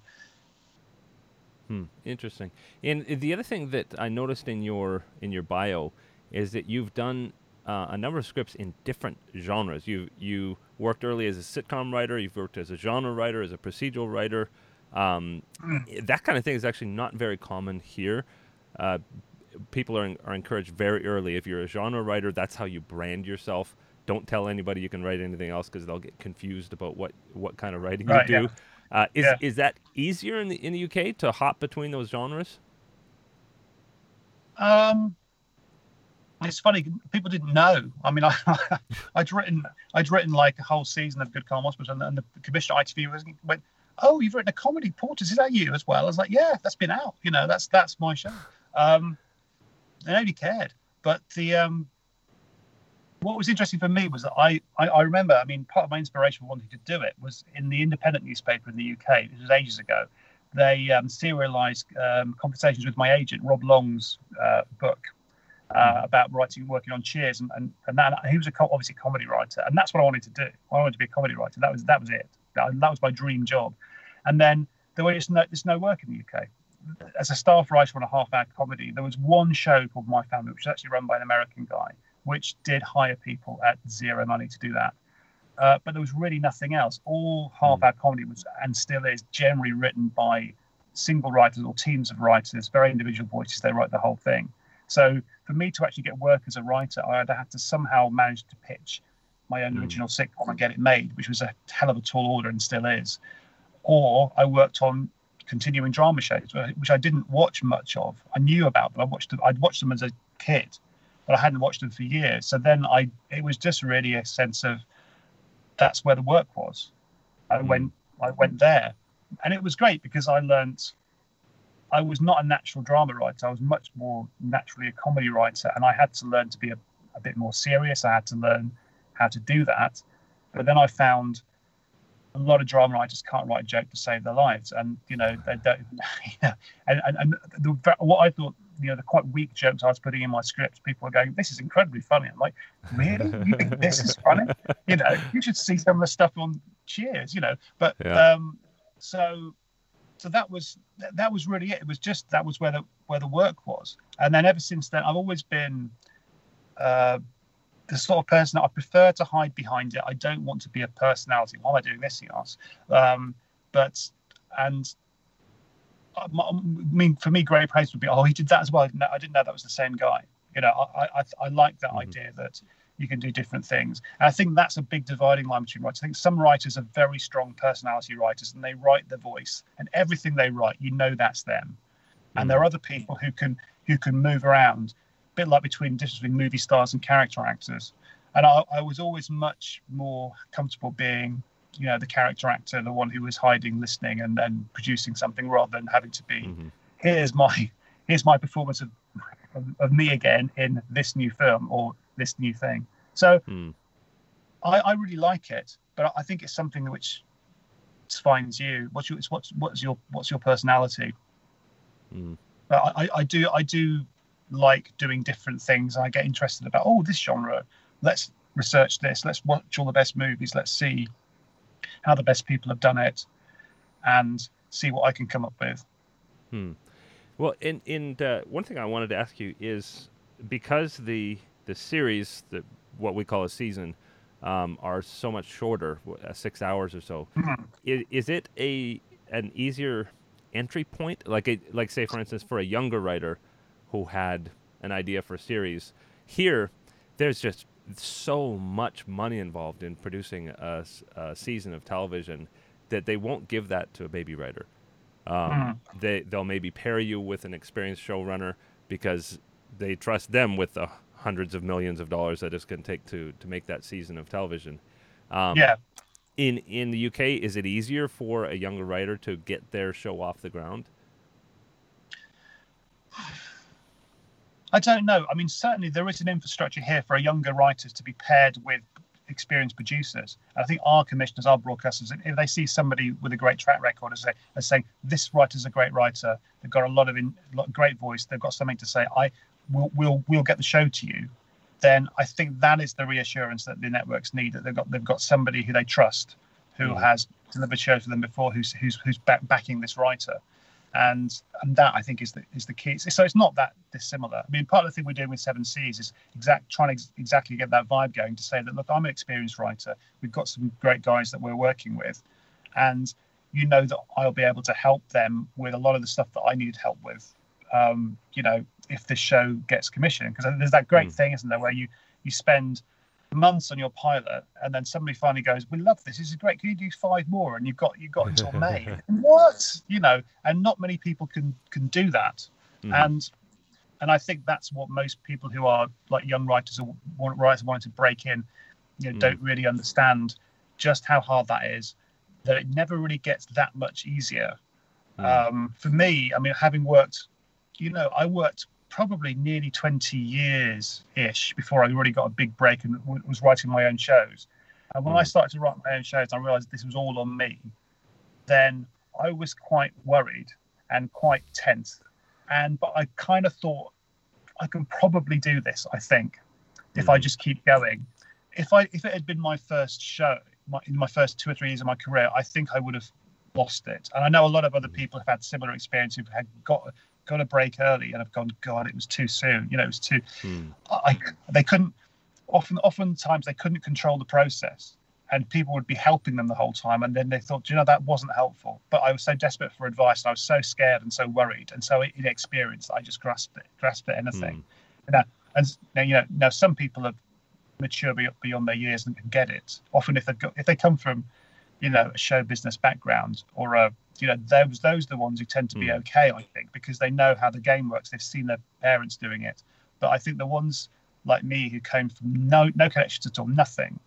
Hmm, interesting. And the other thing that I noticed in your in your bio is that you've done uh, a number of scripts in different genres. You you worked early as a sitcom writer. You've worked as a genre writer, as a procedural writer. Um, mm. That kind of thing is actually not very common here. Uh, people are, are encouraged very early. If you're a genre writer, that's how you brand yourself. Don't tell anybody you can write anything else because they'll get confused about what, what kind of writing right, you do. Yeah. Uh, is yeah. is that easier in the in the UK to hop between those genres? Um, it's funny people didn't know. I mean, I, I'd written I'd written like a whole season of Good Karma Hospital, and, and the commissioner ITV was, went, oh, you've written a comedy, Porters. Is that you as well? I was like, yeah, that's been out. You know, that's that's my show. Um, and nobody cared. But the um, what was interesting for me was that I, I, I remember. I mean, part of my inspiration for wanting to do it was in the independent newspaper in the UK. This was ages ago. They um, serialized um, conversations with my agent, Rob Long's uh, book. Uh, hmm. about writing, working on Cheers, and and, and that, he was a co- obviously a comedy writer, and that's what I wanted to do. I wanted to be a comedy writer. That was that was it. That, that was my dream job. And then there was no, there's no work in the UK. As a staff writer on a half-hour comedy, there was one show called My Family, which was actually run by an American guy, which did hire people at zero money to do that. Uh, but there was really nothing else. All half-hour comedy was and still is generally written by single writers or teams of writers, very individual voices. They write the whole thing. So for me to actually get work as a writer, I had to to somehow manage to pitch my own mm. original sitcom and get it made, which was a hell of a tall order and still is or I worked on continuing drama shows, which I didn't watch much of. I knew about them. I watched them. I'd watched them as a kid, but I hadn't watched them for years. So then I, it was just really a sense of that's where the work was. I mm. went, I went there, and it was great because I learned. I was not a natural drama writer. I was much more naturally a comedy writer, and I had to learn to be a, a bit more serious. I had to learn how to do that. But then I found a lot of drama writers can't write a joke to save their lives, and you know they don't. You know, and and, and the, what I thought, you know, the quite weak jokes I was putting in my script, people were going, "This is incredibly funny." I'm like, "Really? You think this is funny? You know, you should see some of the stuff on Cheers." You know, but yeah. um, so so that was that was really it. It was just that was where the where the work was, and then ever since then, I've always been. Uh, the sort of person that I prefer to hide behind it. I don't want to be a personality. Why am I doing this? He asks. Um, but and Uh, um, I mean, for me, great praise would be, oh, he did that as well. I didn't know, I didn't know that was the same guy. You know, I I, I like that mm-hmm. idea that you can do different things. And I think that's a big dividing line between writers. I think some writers are very strong personality writers and they write the voice and everything they write, you know that's them. And there mm-hmm. are other people who can who can move around, a bit like between difference between movie stars and character actors. And I, I was always much more comfortable being, you know, the character actor, the one who was hiding, listening, and then producing something rather than having to be, Mm-hmm. here's my here's my performance of, of, of me again in this new film or this new thing. So Mm. I, I really like it, but I think it's something which defines you. What's your it's what's what's your what's your personality? Mm. But I, I, I do I do like doing different things. I get interested about oh this genre. Let's research this. Let's watch all the best movies. Let's see how the best people have done it, and see what I can come up with. Hmm. Well, in in uh, one thing I wanted to ask you is because the the series that what we call a season um, are so much shorter, uh, six hours or so. Is, is it a an easier entry point? Like a, like say for instance for a younger writer who had an idea for a series, here there's just so much money involved in producing a season of television that they won't give that to a baby writer. Um, They they'll maybe pair you with an experienced showrunner because they trust them with the hundreds of millions of dollars that it's going to take to to make that season of television. Um, yeah, In in the UK, is it easier for a younger writer to get their show off the ground? I don't know. I mean, certainly there is an infrastructure here for younger writers to be paired with experienced producers. I think our commissioners, our broadcasters, if they see somebody with a great track record as, they, as saying this writer's a great writer, they've got a lot of in, lot, great voice, they've got something to say, I will we'll we'll get the show to you. Then I think that is the reassurance that the networks need that they've got they've got somebody who they trust, who Mhm. has delivered shows for them before, who's who's who's back, backing this writer and and that I think is the is the key. So it's not that dissimilar. I mean, part of the thing we're doing with Seven Seas is exact trying to ex- exactly get that vibe going to say that look, I'm an experienced writer. We've got some great guys that we're working with, and you know that I'll be able to help them with a lot of the stuff that I need help with. Um, you know, if this show gets commissioned, because there's that great Mm. thing, isn't there, where you you spend months on your pilot and then somebody finally goes we love this. This is great. Can you do five more? And you've got you've got until may. What? You know and not many people can can do that. Mhm. and and i think that's what most people who are like young writers or want, writers wanting to break in you know Mm. don't really understand just how hard that is that it never really gets that much easier. Mm. um, for me i mean having worked you know i worked probably nearly 20 years ish before i really got a big break and w- was writing my own shows. And when i Mm. started to write my own shows i realized this was all on me. Then i was quite worried and quite tense. And but i kind of thought i can probably do this i think if i Mhm. just keep going. If i if it had been my first show my, in my first two or three years of my career i think i would have lost it. And i know a lot of other people have had similar experiences, who've had got got a break early and have gone god it was too soon you know it was too Mm. I, they couldn't often oftentimes they couldn't control the process and people would be helping them the whole time and then they thought you know that wasn't helpful but i was so desperate for advice and i was so scared and so worried and so inexperienced i just grasped it grasped at anything Mm. you know, and now you know now some people are mature beyond their years and can get it often if they go, if they come from you know a show business background or a you know those those are the ones who tend to be Mm. okay i think because they know how the game works they've seen their parents doing it but i think the ones like me who came from no no connections at all nothing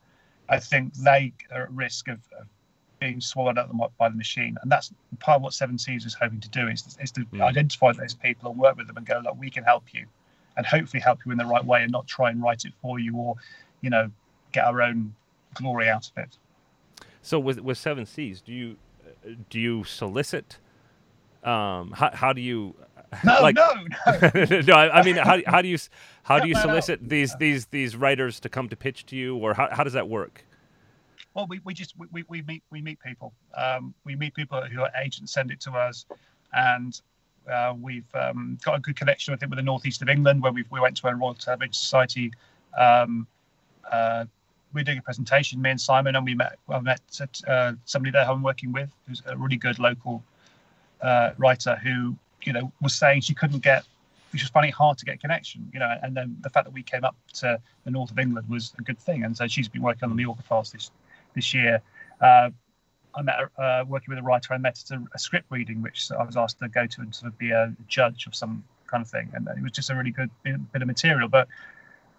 i think they are at risk of, of being swallowed up by the machine and that's part of what seven seas is hoping to do is, is to Mm. identify those people and work with them and go look we can help you and hopefully help you in the right way and not try and write it for you or you know get our own glory out of it So with with Seven Seas, do you do you solicit? Um, how how do you? no like, no no no, I, I mean, how, how do you how do you solicit these these these writers to come to pitch to you, or how how does that work? Well, we, we just we, we, meet we meet people. Um, we meet people who are agents send it to us, and uh, we've um, got a good connection with it with the northeast of England, where we we went to a Royal Television Society. Um, uh, we're doing a presentation, me and Simon, and we met I met uh, somebody there who I'm working with, who's a really good local uh, writer who you know was saying she couldn't get she was finding it hard to get connection, you know. And then the fact that we came up to the north of England was a good thing. And so she's been working on the Mallorca files this this year. Uh, I met uh, working with a writer. I met at a, a, script reading, which I was asked to go to and sort of be a judge of some kind of thing, and it was just a really good bit, bit of material. But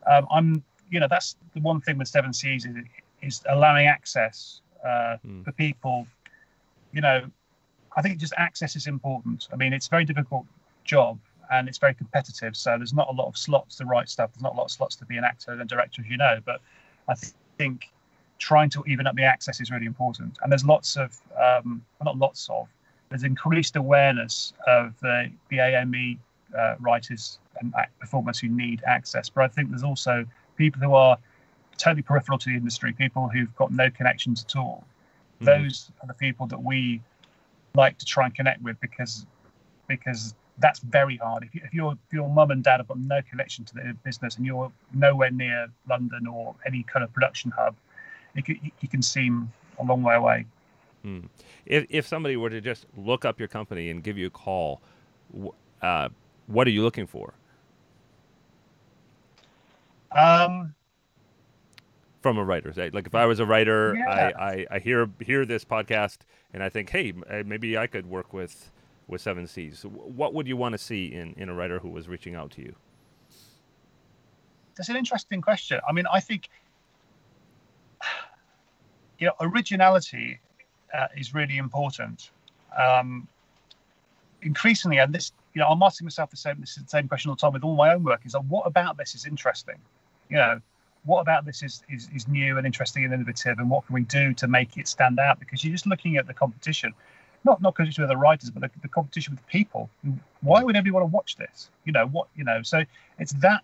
um, I'm, you know, that's the one thing with Seven Seas is, is allowing access uh, mm. for people. You know, I think just access is important. I mean, it's a very difficult job and it's very competitive. So there's not a lot of slots to write stuff. There's not a lot of slots to be an actor and director, as you know. But I think trying to even up the access is really important. And there's lots of, um, not lots of, there's increased awareness of the, the AME uh, writers and performers who need access. But I think there's also people who are totally peripheral to the industry, people who've got no connections at all. Mm. Those are the people that we like to try and connect with because because that's very hard. If, you, if your if your mum and dad have got no connection to the business and you're nowhere near London or any kind of production hub, it, it, it can seem a long way away. Hmm. If if somebody were to just look up your company and give you a call, uh, what are you looking for? Um, from a writer, like if I was a writer, yeah. I, I, I hear hear this podcast and I think, hey, maybe I could work with with Seven Seas. What would you want to see in in a writer who was reaching out to you? That's an interesting question. I mean, I think you know originality uh, is really important. Um, increasingly, and this, you know, I'm asking myself the same. This is the same question all the time with all my own work. Is like, what about this is interesting? You know, what about this is, is is new and interesting and innovative, and what can we do to make it stand out? Because you're just looking at the competition, not not competition with the writers, but the, the competition with people. Why would everyone want to watch this? You know what? You know, so it's that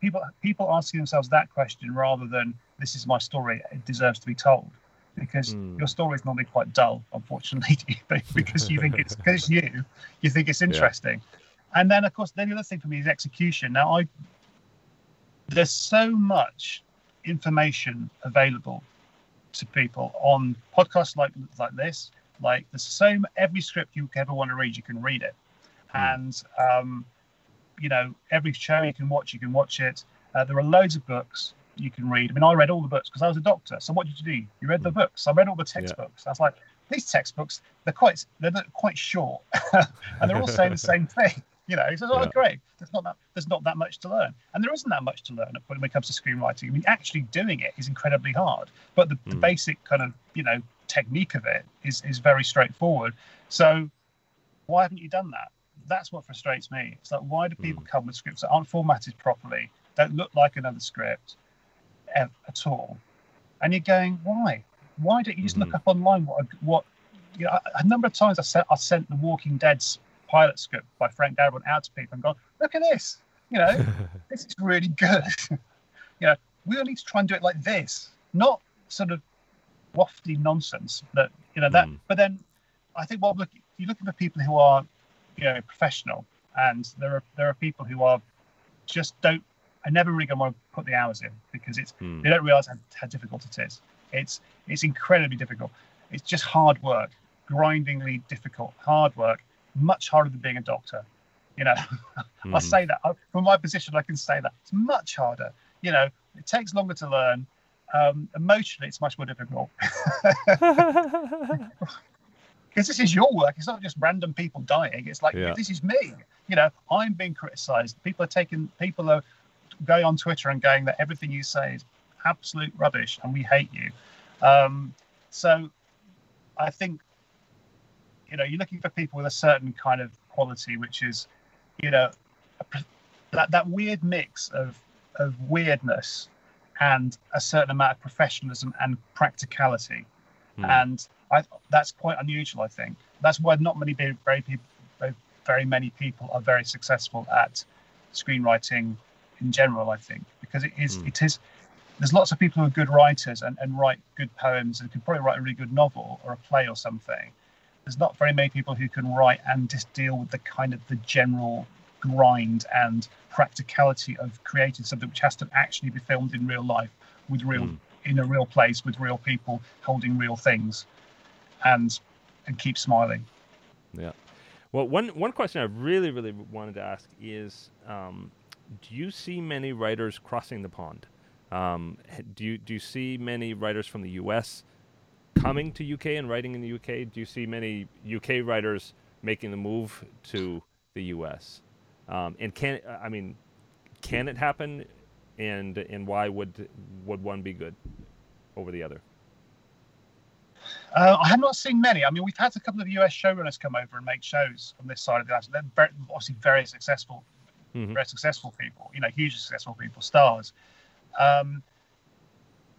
people people asking themselves that question rather than this is my story. It deserves to be told because mm. your story is normally quite dull, unfortunately, because you think it's because you, you think it's interesting. Yeah. And then, of course, then the other thing for me is execution. Now, I there's so much information available to people on podcasts like like this. Like there's so every script you ever want to read, you can read it, mm. and um, you know every show you can watch, you can watch it. Uh, there are loads of books you can read. I mean, I read all the books because I was a doctor. So what did you do? You read the hmm. books. I read all the textbooks. Yeah. I was like, these textbooks, they're quite they're quite short, and they're all saying the same thing. You know, he says, "Oh, yeah. great. There's not that there's not that much to learn, and there isn't that much to learn when it comes to screenwriting. I mean, actually doing it is incredibly hard, but the, mm. the hmm. basic kind of you know technique of it is is very straightforward. So, why haven't you done that? That's what frustrates me. It's like, why do people mm. come with scripts that aren't formatted properly, don't look like another script, at all. And you're going, why? Why don't you just mm-hmm. look up online what what you know? A number of times I sent I sent the Walking Dead's pilot script by Frank Darabont out to people and gone, look at this. You know, this is really good. you know, we all need to try and do it like this, not sort of wafty nonsense. That you know that. Mm. But then, I think what look you're looking for people who are, you know, professional, and there are there are people who are just don't I never really going to want to put the hours in because it's mm. they don't realize how, how difficult it is. It's it's incredibly difficult. It's just hard work, grindingly difficult, hard work, much harder than being a doctor. You know, mm. I say that from my position. I can say that it's much harder. You know, it takes longer to learn. Um, emotionally, it's much more difficult. because this is your work. It's not just random people dying. It's like yeah. this is me. You know, I'm being criticised. People are taking. People are going on Twitter and going that everything you say is absolute rubbish and we hate you. Um, so I think, you know, you're looking for people with a certain kind of quality, which is, you know, that, that weird mix of, of weirdness and a certain amount of professionalism and practicality. Mm. And I, that's quite unusual, I think. That's why not many very, very, very many people are very successful at screenwriting in general. I think because it is mm. it is there's lots of people who are good writers and, and write good poems and can probably write a really good novel or a play or something. There's not very many people who can write and just deal with the kind of the general grind and practicality of creating something which has to actually be filmed in real life with real mm. in a real place with real people holding real things and and keep smiling. Yeah. Well, one one question I really really wanted to ask is, um, do you see many writers crossing the pond? Um, do you do you see many writers from the U.S. coming to UK and writing in the UK? Do you see many UK writers making the move to the U.S.? Um, and can I mean, can it happen? And and why would would one be good over the other? Uh, I have not seen many. I mean, we've had a couple of US showrunners come over and make shows on this side of the Atlantic. They're very, obviously very successful, mm-hmm. very successful people. You know, hugely successful people, stars. Um,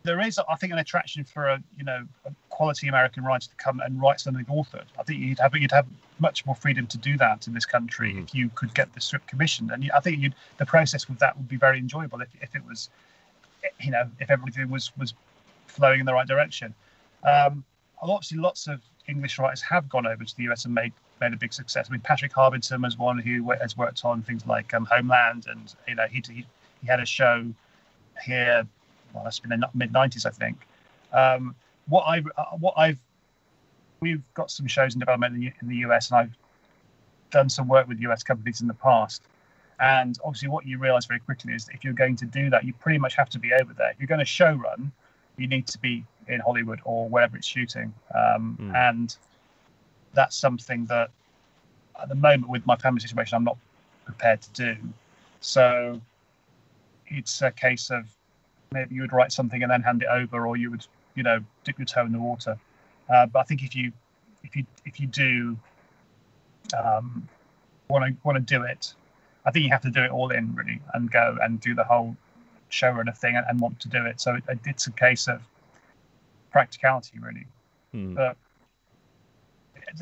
there is, I think, an attraction for a you know a quality American writer to come and write something authored. I think you'd have you'd have much more freedom to do that in this country mm-hmm. if you could get the script commissioned, and I think the process with that would be very enjoyable if, if it was, you know, if everything was was flowing in the right direction. Um, obviously, lots of English writers have gone over to the US and made made a big success. I mean, Patrick Harbinson was one who has worked on things like um, Homeland, and you know, he, he he had a show here. Well, that's been the mid '90s, I think. Um, what I uh, what I've we've got some shows in development in the, in the US, and I've done some work with US companies in the past. And obviously, what you realise very quickly is that if you're going to do that, you pretty much have to be over there. If you're going to show run, you need to be in Hollywood or wherever it's shooting. Um, mm. And that's something that, at the moment, with my family situation, I'm not prepared to do. So it's a case of maybe you would write something and then hand it over, or you would, you know, dip your toe in the water. Uh, but I think if you if you if you do want to want to do it, I think you have to do it all in really and go and do the whole showrunner thing and, and want to do it. So it, it's a case of practicality really. Hmm. But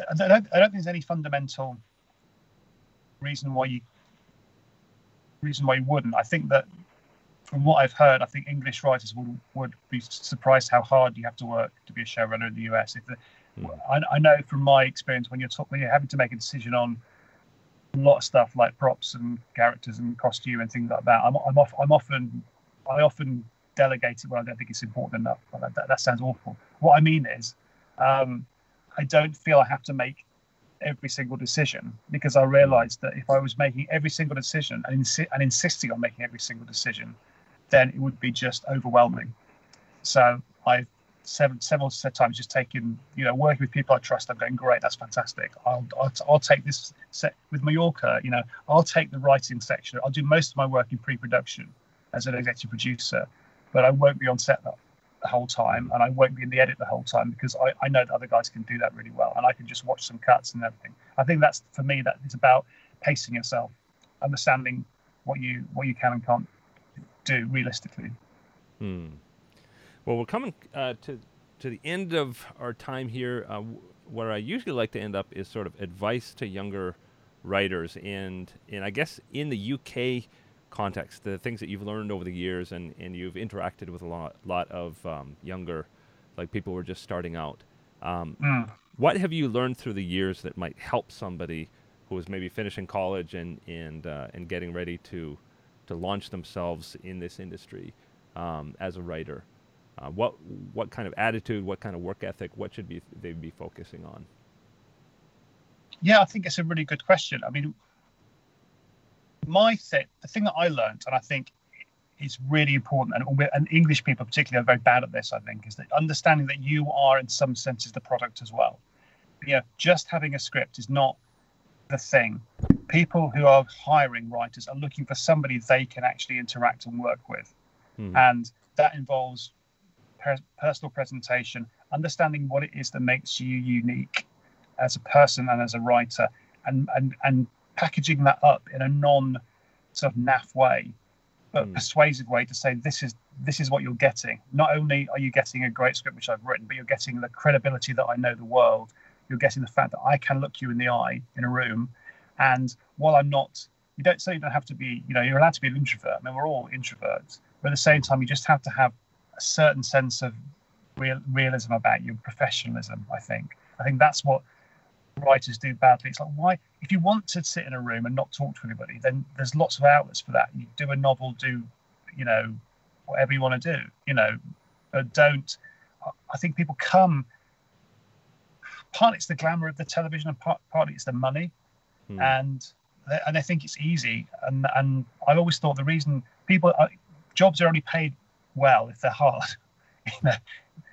I don't, I don't think there's any fundamental reason why you reason why you wouldn't. I think that from what I've heard, I think English writers would would be surprised how hard you have to work to be a showrunner in the US. If the, mm. I, I, know from my experience when you're talk, when you're having to make a decision on a lot of stuff like props and characters and costume and things like that, I'm I'm, off, I'm often I often delegate it when I don't think it's important enough. That, that, that sounds awful. What I mean is, um, I don't feel I have to make every single decision because I realized that if I was making every single decision and, insi- and insisting on making every single decision, then it would be just overwhelming. So I've several several times just taken, you know, working with people I trust. I'm going, great, that's fantastic. I'll, I'll, I'll take this set with Mallorca. You know, I'll take the writing section. I'll do most of my work in pre-production as an executive producer, but I won't be on set the, the whole time, and I won't be in the edit the whole time because I, I know that other guys can do that really well, and I can just watch some cuts and everything. I think that's for me that is about pacing yourself, understanding what you what you can and can't do realistically. Hmm. Well, we're coming uh, to to the end of our time here. Uh, where I usually like to end up is sort of advice to younger writers, and and I guess in the UK context, the things that you've learned over the years, and and you've interacted with a lot lot of um, younger, like people who are just starting out. Um, mm. What have you learned through the years that might help somebody who is maybe finishing college and and uh, and getting ready to to launch themselves in this industry um, as a writer? Uh, what what kind of attitude, what kind of work ethic, what should be they be focusing on? Yeah, I think it's a really good question. I mean, my thing, the thing that I learned, and I think is really important, and, and English people particularly are very bad at this. I think is that understanding that you are in some senses the product as well. You know, just having a script is not the thing. People who are hiring writers are looking for somebody they can actually interact and work with. Mm-hmm. And that involves per- personal presentation, understanding what it is that makes you unique as a person and as a writer, and, and, and packaging that up in a non sort of naff way, but mm. persuasive way to say this is this is what you're getting. Not only are you getting a great script which I've written, but you're getting the credibility that I know the world you're getting the fact that I can look you in the eye in a room, and while I'm not, you don't say you don't have to be, you know, you're allowed to be an introvert. I mean, we're all introverts, but at the same time, you just have to have a certain sense of real, realism about your professionalism. I think. I think that's what writers do badly. It's like why, if you want to sit in a room and not talk to anybody, then there's lots of outlets for that. You do a novel, do, you know, whatever you want to do. You know, but don't. I think people come partly it's the glamour of the television and part, partly it's the money. Mm. and and I think it's easy. And and I've always thought the reason people uh, jobs are only paid well if they're hard. you know,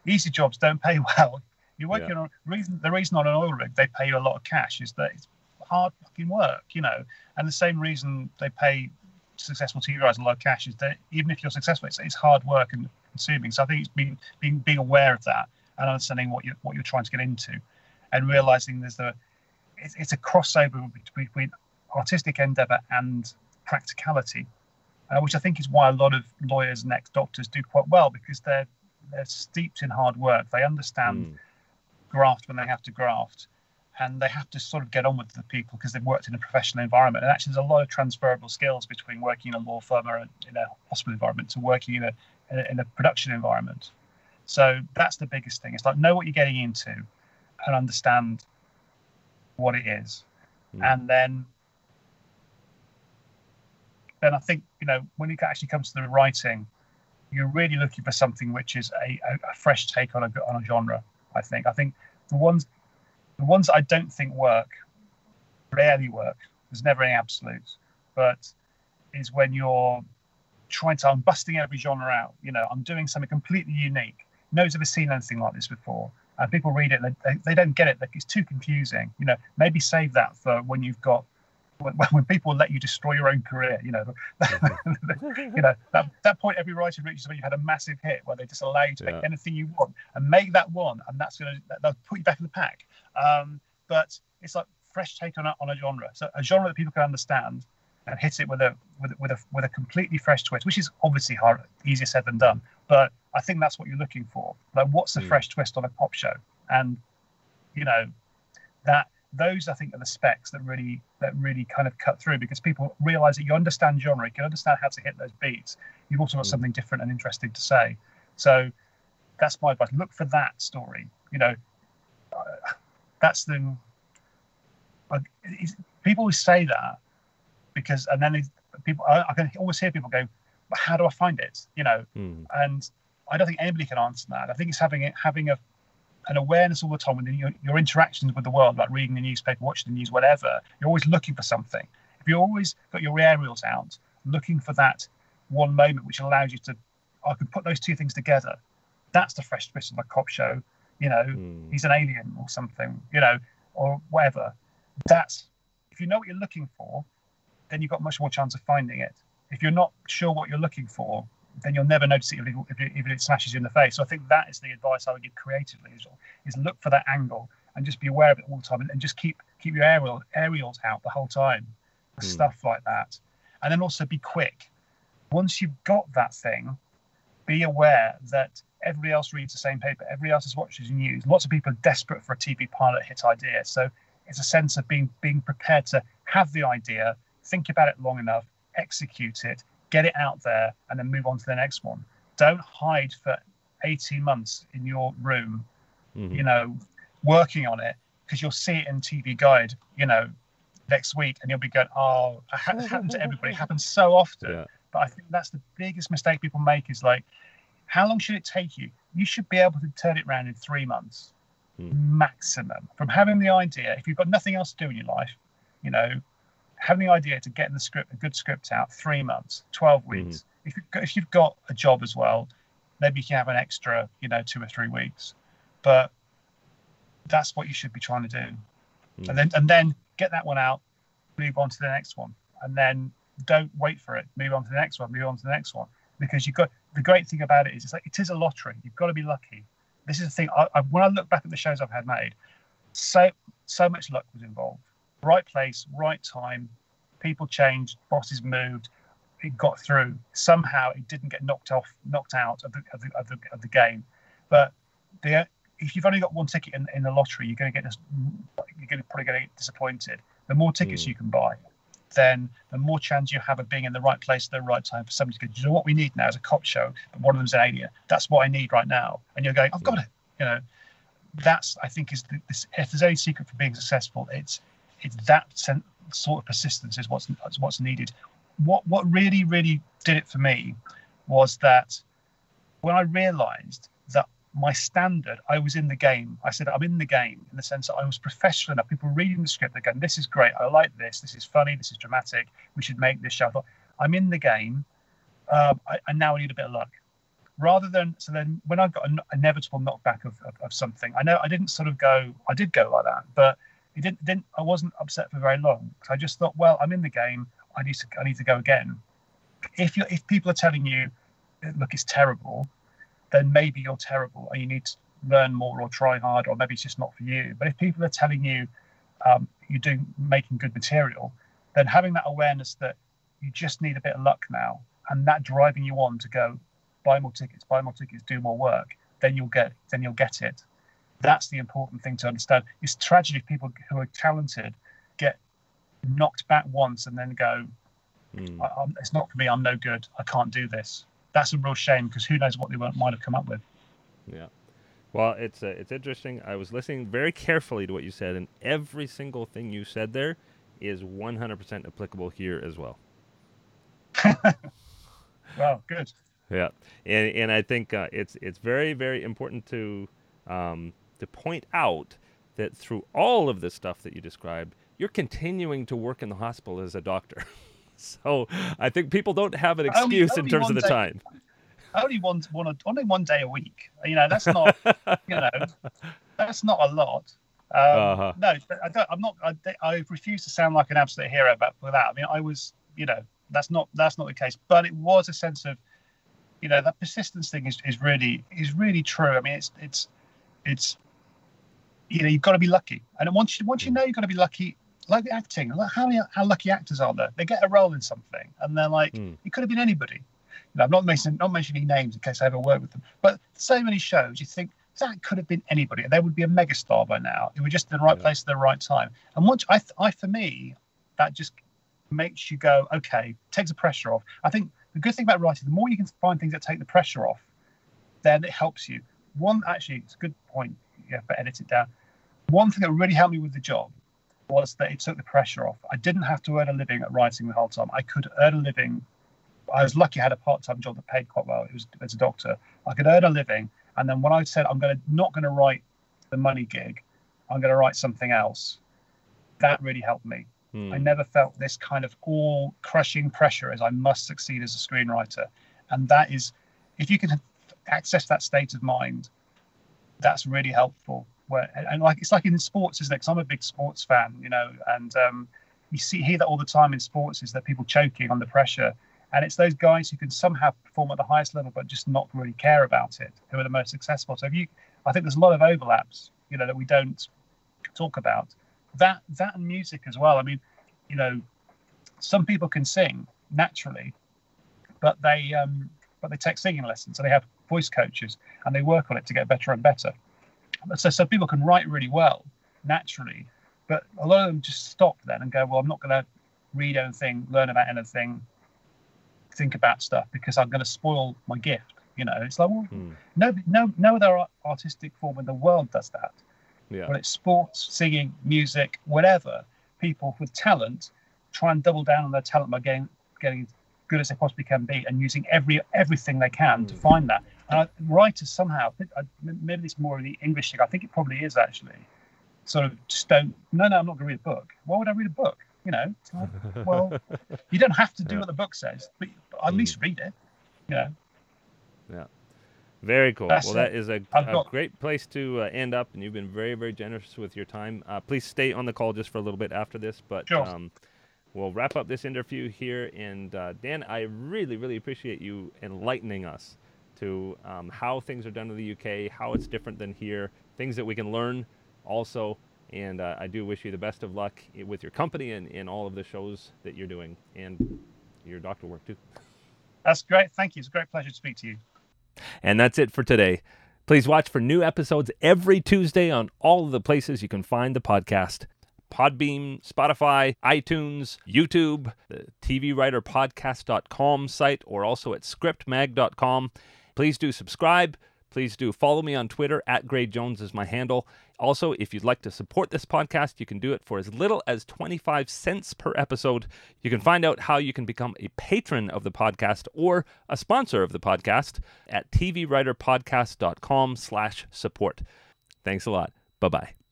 easy jobs don't pay well. You're working yeah. on reason the reason on an oil rig they pay you a lot of cash is that it's hard fucking work, you know. And the same reason they pay successful TV writers a lot of cash is that even if you're successful, it's, it's hard work and consuming. So I think it's being being being aware of that and understanding what you what you're trying to get into, and realizing there's the it's, it's a crossover between artistic endeavor and practicality, uh, which I think is why a lot of lawyers and ex doctors do quite well because they're they're steeped in hard work. They understand mm. graft when they have to graft, and they have to sort of get on with the people because they've worked in a professional environment. And actually, there's a lot of transferable skills between working in a law firm or in a hospital environment to working in a in a, in a production environment. So that's the biggest thing. It's like know what you're getting into and understand what it is, mm. and then then I think you know when it actually comes to the writing, you're really looking for something which is a, a, a fresh take on a on a genre. I think. I think the ones the ones I don't think work rarely work. There's never any absolutes, but is when you're trying to. I'm busting every genre out. You know, I'm doing something completely unique. No one's ever seen anything like this before. And people read it, and they, they don't get it. It's too confusing. You know, maybe save that for when you've got when, when people let you destroy your own career, you know, you know that, that point every writer reaches when you've had a massive hit where they just allow you to make anything you want and make that one, and that's going to they'll put you back in the pack. Um, but it's like fresh take on a, on a genre, so a genre that people can understand and hit it with a with, with a with a completely fresh twist, which is obviously hard, easier said than done. But I think that's what you're looking for. Like, what's a mm. fresh twist on a pop show? And you know that those I think are the specs that really that really kind of cut through because people realize that you understand genre, you can understand how to hit those beats. You've also got mm. something different and interesting to say. So that's my advice. Look for that story. You know, uh, that's the. Uh, people always say that because, and then people, I, I, can always hear people go, "But how do I find it?" You know, mm. and I don't think anybody can answer that. I think it's having it having a an awareness all the time within your, your interactions with the world, like reading the newspaper, watching the news, whatever. You're always looking for something. If you always got your aerials out, looking for that one moment which allows you to, I could put those two things together. That's the fresh twist of the cop show. You know, mm. he's an alien or something. You know, or whatever. That's if you know what you're looking for, then you've got much more chance of finding it. If you're not sure what you're looking for, then you'll never notice it if it, if it, if it smashes you in the face. So I think that is the advice I would give creatively is, is look for that angle and just be aware of it all the time and, and just keep keep your aerial aerials out the whole time, mm. stuff like that, and then also be quick. Once you've got that thing, be aware that everybody else reads the same paper, everybody else is watching the news. Lots of people are desperate for a TV pilot hit idea, so it's a sense of being being prepared to have the idea, think about it long enough, execute it, get it out there, and then move on to the next one. Don't hide for 18 months in your room, mm-hmm. you know, working on it because you'll see it in TV Guide, you know, next week, and you'll be going, "Oh, it happens to everybody. It happens so often." Yeah. But I think that's the biggest mistake people make is like, how long should it take you? You should be able to turn it around in three months, mm. maximum. From having the idea, if you've got nothing else to do in your life, you know, having the idea to get the script, a good script out, three months, 12 mm-hmm. weeks. Mm-hmm. If, you've got, if you've got a job as well, maybe you can have an extra, you know, two or three weeks. But that's what you should be trying to do. Mm-hmm. And then and then get that one out, move on to the next one. And then don't wait for it. Move on to the next one, move on to the next one. Because you've got the great thing about it is it's like it is a lottery. You've got to be lucky. This is the thing. I, I, when I look back at the shows I've had made, so so much luck was involved right place, right time. People changed, bosses moved, it got through. Somehow it didn't get knocked off, knocked out of the of the, of the, of the game. But the, if you've only got one ticket in, in the lottery, you're going to get you're going to probably get disappointed. The more tickets mm. you can buy, then the more chance you have of being in the right place at the right time for somebody to go, you know what we need now is a cop show, but one of them's an alien. That's what I need right now. And you're going, I've got it. You know, that's I think is the, this, if there's any secret for being successful, it's it's that sort of persistence is what's what's needed. What what really really did it for me was that when I realised that my standard, I was in the game. I said, I'm in the game in the sense that I was professional enough. People reading the script, they're going, this is great. I like this. This is funny. This is dramatic. We should make this show. I thought, I'm in the game. Um, I, and now I need a bit of luck. Rather than, so then when I got an inevitable knockback of, of, of something, I know I didn't sort of go, I did go like that, but it didn't, didn't I wasn't upset for very long. I just thought, well, I'm in the game. I need to, I need to go again. If you if people are telling you, look, it's terrible, then maybe you're terrible and you need to learn more or try hard, or maybe it's just not for you. But if people are telling you um, you're doing making good material, then having that awareness that you just need a bit of luck now, and that driving you on to go buy more tickets, buy more tickets, do more work, then you'll get then you'll get it. That's the important thing to understand. It's tragedy if people who are talented get knocked back once and then go, mm. "It's not for me. I'm no good. I can't do this." that's a real shame because who knows what they might have come up with. Yeah. Well, it's uh, it's interesting. I was listening very carefully to what you said, and every single thing you said there is 100% applicable here as well. wow, good. Yeah, and and I think uh, it's it's very very important to um, to point out that through all of the stuff that you described, you're continuing to work in the hospital as a doctor. so I think people don't have an excuse only, only in terms of the day, time. Only one, one, only one day a week. You know, that's not, you know, that's not a lot. Um, uh-huh. No, I don't, I'm not. I, I, refuse to sound like an absolute hero but for that. I mean, I was, you know, that's not that's not the case. But it was a sense of, you know, that persistence thing is, is really is really true. I mean, it's it's it's, you know, you've got to be lucky. And once you once you know you've got to be lucky, like acting. like How many how lucky actors are there? They get a role in something, and they're like, mm. it could have been anybody. You know, I'm not mentioning not mentioning names in case I ever work with them, but so many shows you think that could have been anybody. They would be a megastar by now. It was just in the right yeah. place at the right time. And once I, I for me, that just makes you go, okay, takes the pressure off. I think the good thing about writing, the more you can find things that take the pressure off, then it helps you. One, actually, it's a good point. You have to edit it down. One thing that really helped me with the job was that it took the pressure off. I didn't have to earn a living at writing the whole time. I could earn a living. I was lucky I had a part-time job that paid quite well. It was as a doctor. I could earn a living, and then when I said I'm going to not going to write the money gig, I'm going to write something else. That really helped me. Hmm. I never felt this kind of all-crushing pressure as I must succeed as a screenwriter, and that is, if you can access that state of mind, that's really helpful where and like it's like in sports, isn't it? Because I'm a big sports fan, you know, and um, you see hear that all the time in sports is that people choking under pressure, and it's those guys who can somehow perform at the highest level but just not really care about it who are the most successful. So if you, I think there's a lot of overlaps, you know, that we don't talk about. That that and music as well. I mean, you know, some people can sing naturally, but they um, but they take singing lessons, so they have voice coaches and they work on it to get better and better so, so people can write really well naturally, but a lot of them just stop then and go, well, I'm not going to read anything, learn about anything, think about stuff because I'm going to spoil my gift. You know, it's like, well, hmm. no, no, no other artistic form in the world does that. Yeah. But it's sports, singing, music, whatever. People with talent try and double down on their talent by getting getting good as they possibly can be and using every everything they can mm. to find that. Uh, writers somehow, maybe it's more of the English thing. I think it probably is actually. Sort of just don't. No, no, I'm not going to read a book. Why would I read a book? You know, like, well, you don't have to do what the book says, but at mm. least read it. You know. Yeah. Very cool. That's well, that is a, a great place to uh, end up, and you've been very, very generous with your time. Uh, please stay on the call just for a little bit after this, but sure. um, we'll wrap up this interview here. And uh, Dan, I really, really appreciate you enlightening us to um, how things are done in the UK, how it's different than here, things that we can learn also. And uh, I do wish you the best of luck with your company and in all of the shows that you're doing and your doctor work too. That's great. Thank you. It's a great pleasure to speak to you. And that's it for today. Please watch for new episodes every Tuesday on all of the places you can find the podcast. Podbean, Spotify, iTunes, YouTube, the TVWriterPodcast.com site, or also at scriptmag.com. Please do subscribe. please do follow me on Twitter at Gray Jones is my handle. Also, if you'd like to support this podcast, you can do it for as little as 25 cents per episode. You can find out how you can become a patron of the podcast or a sponsor of the podcast at tvwriterpodcast.com slash support. Thanks a lot. Bye-bye.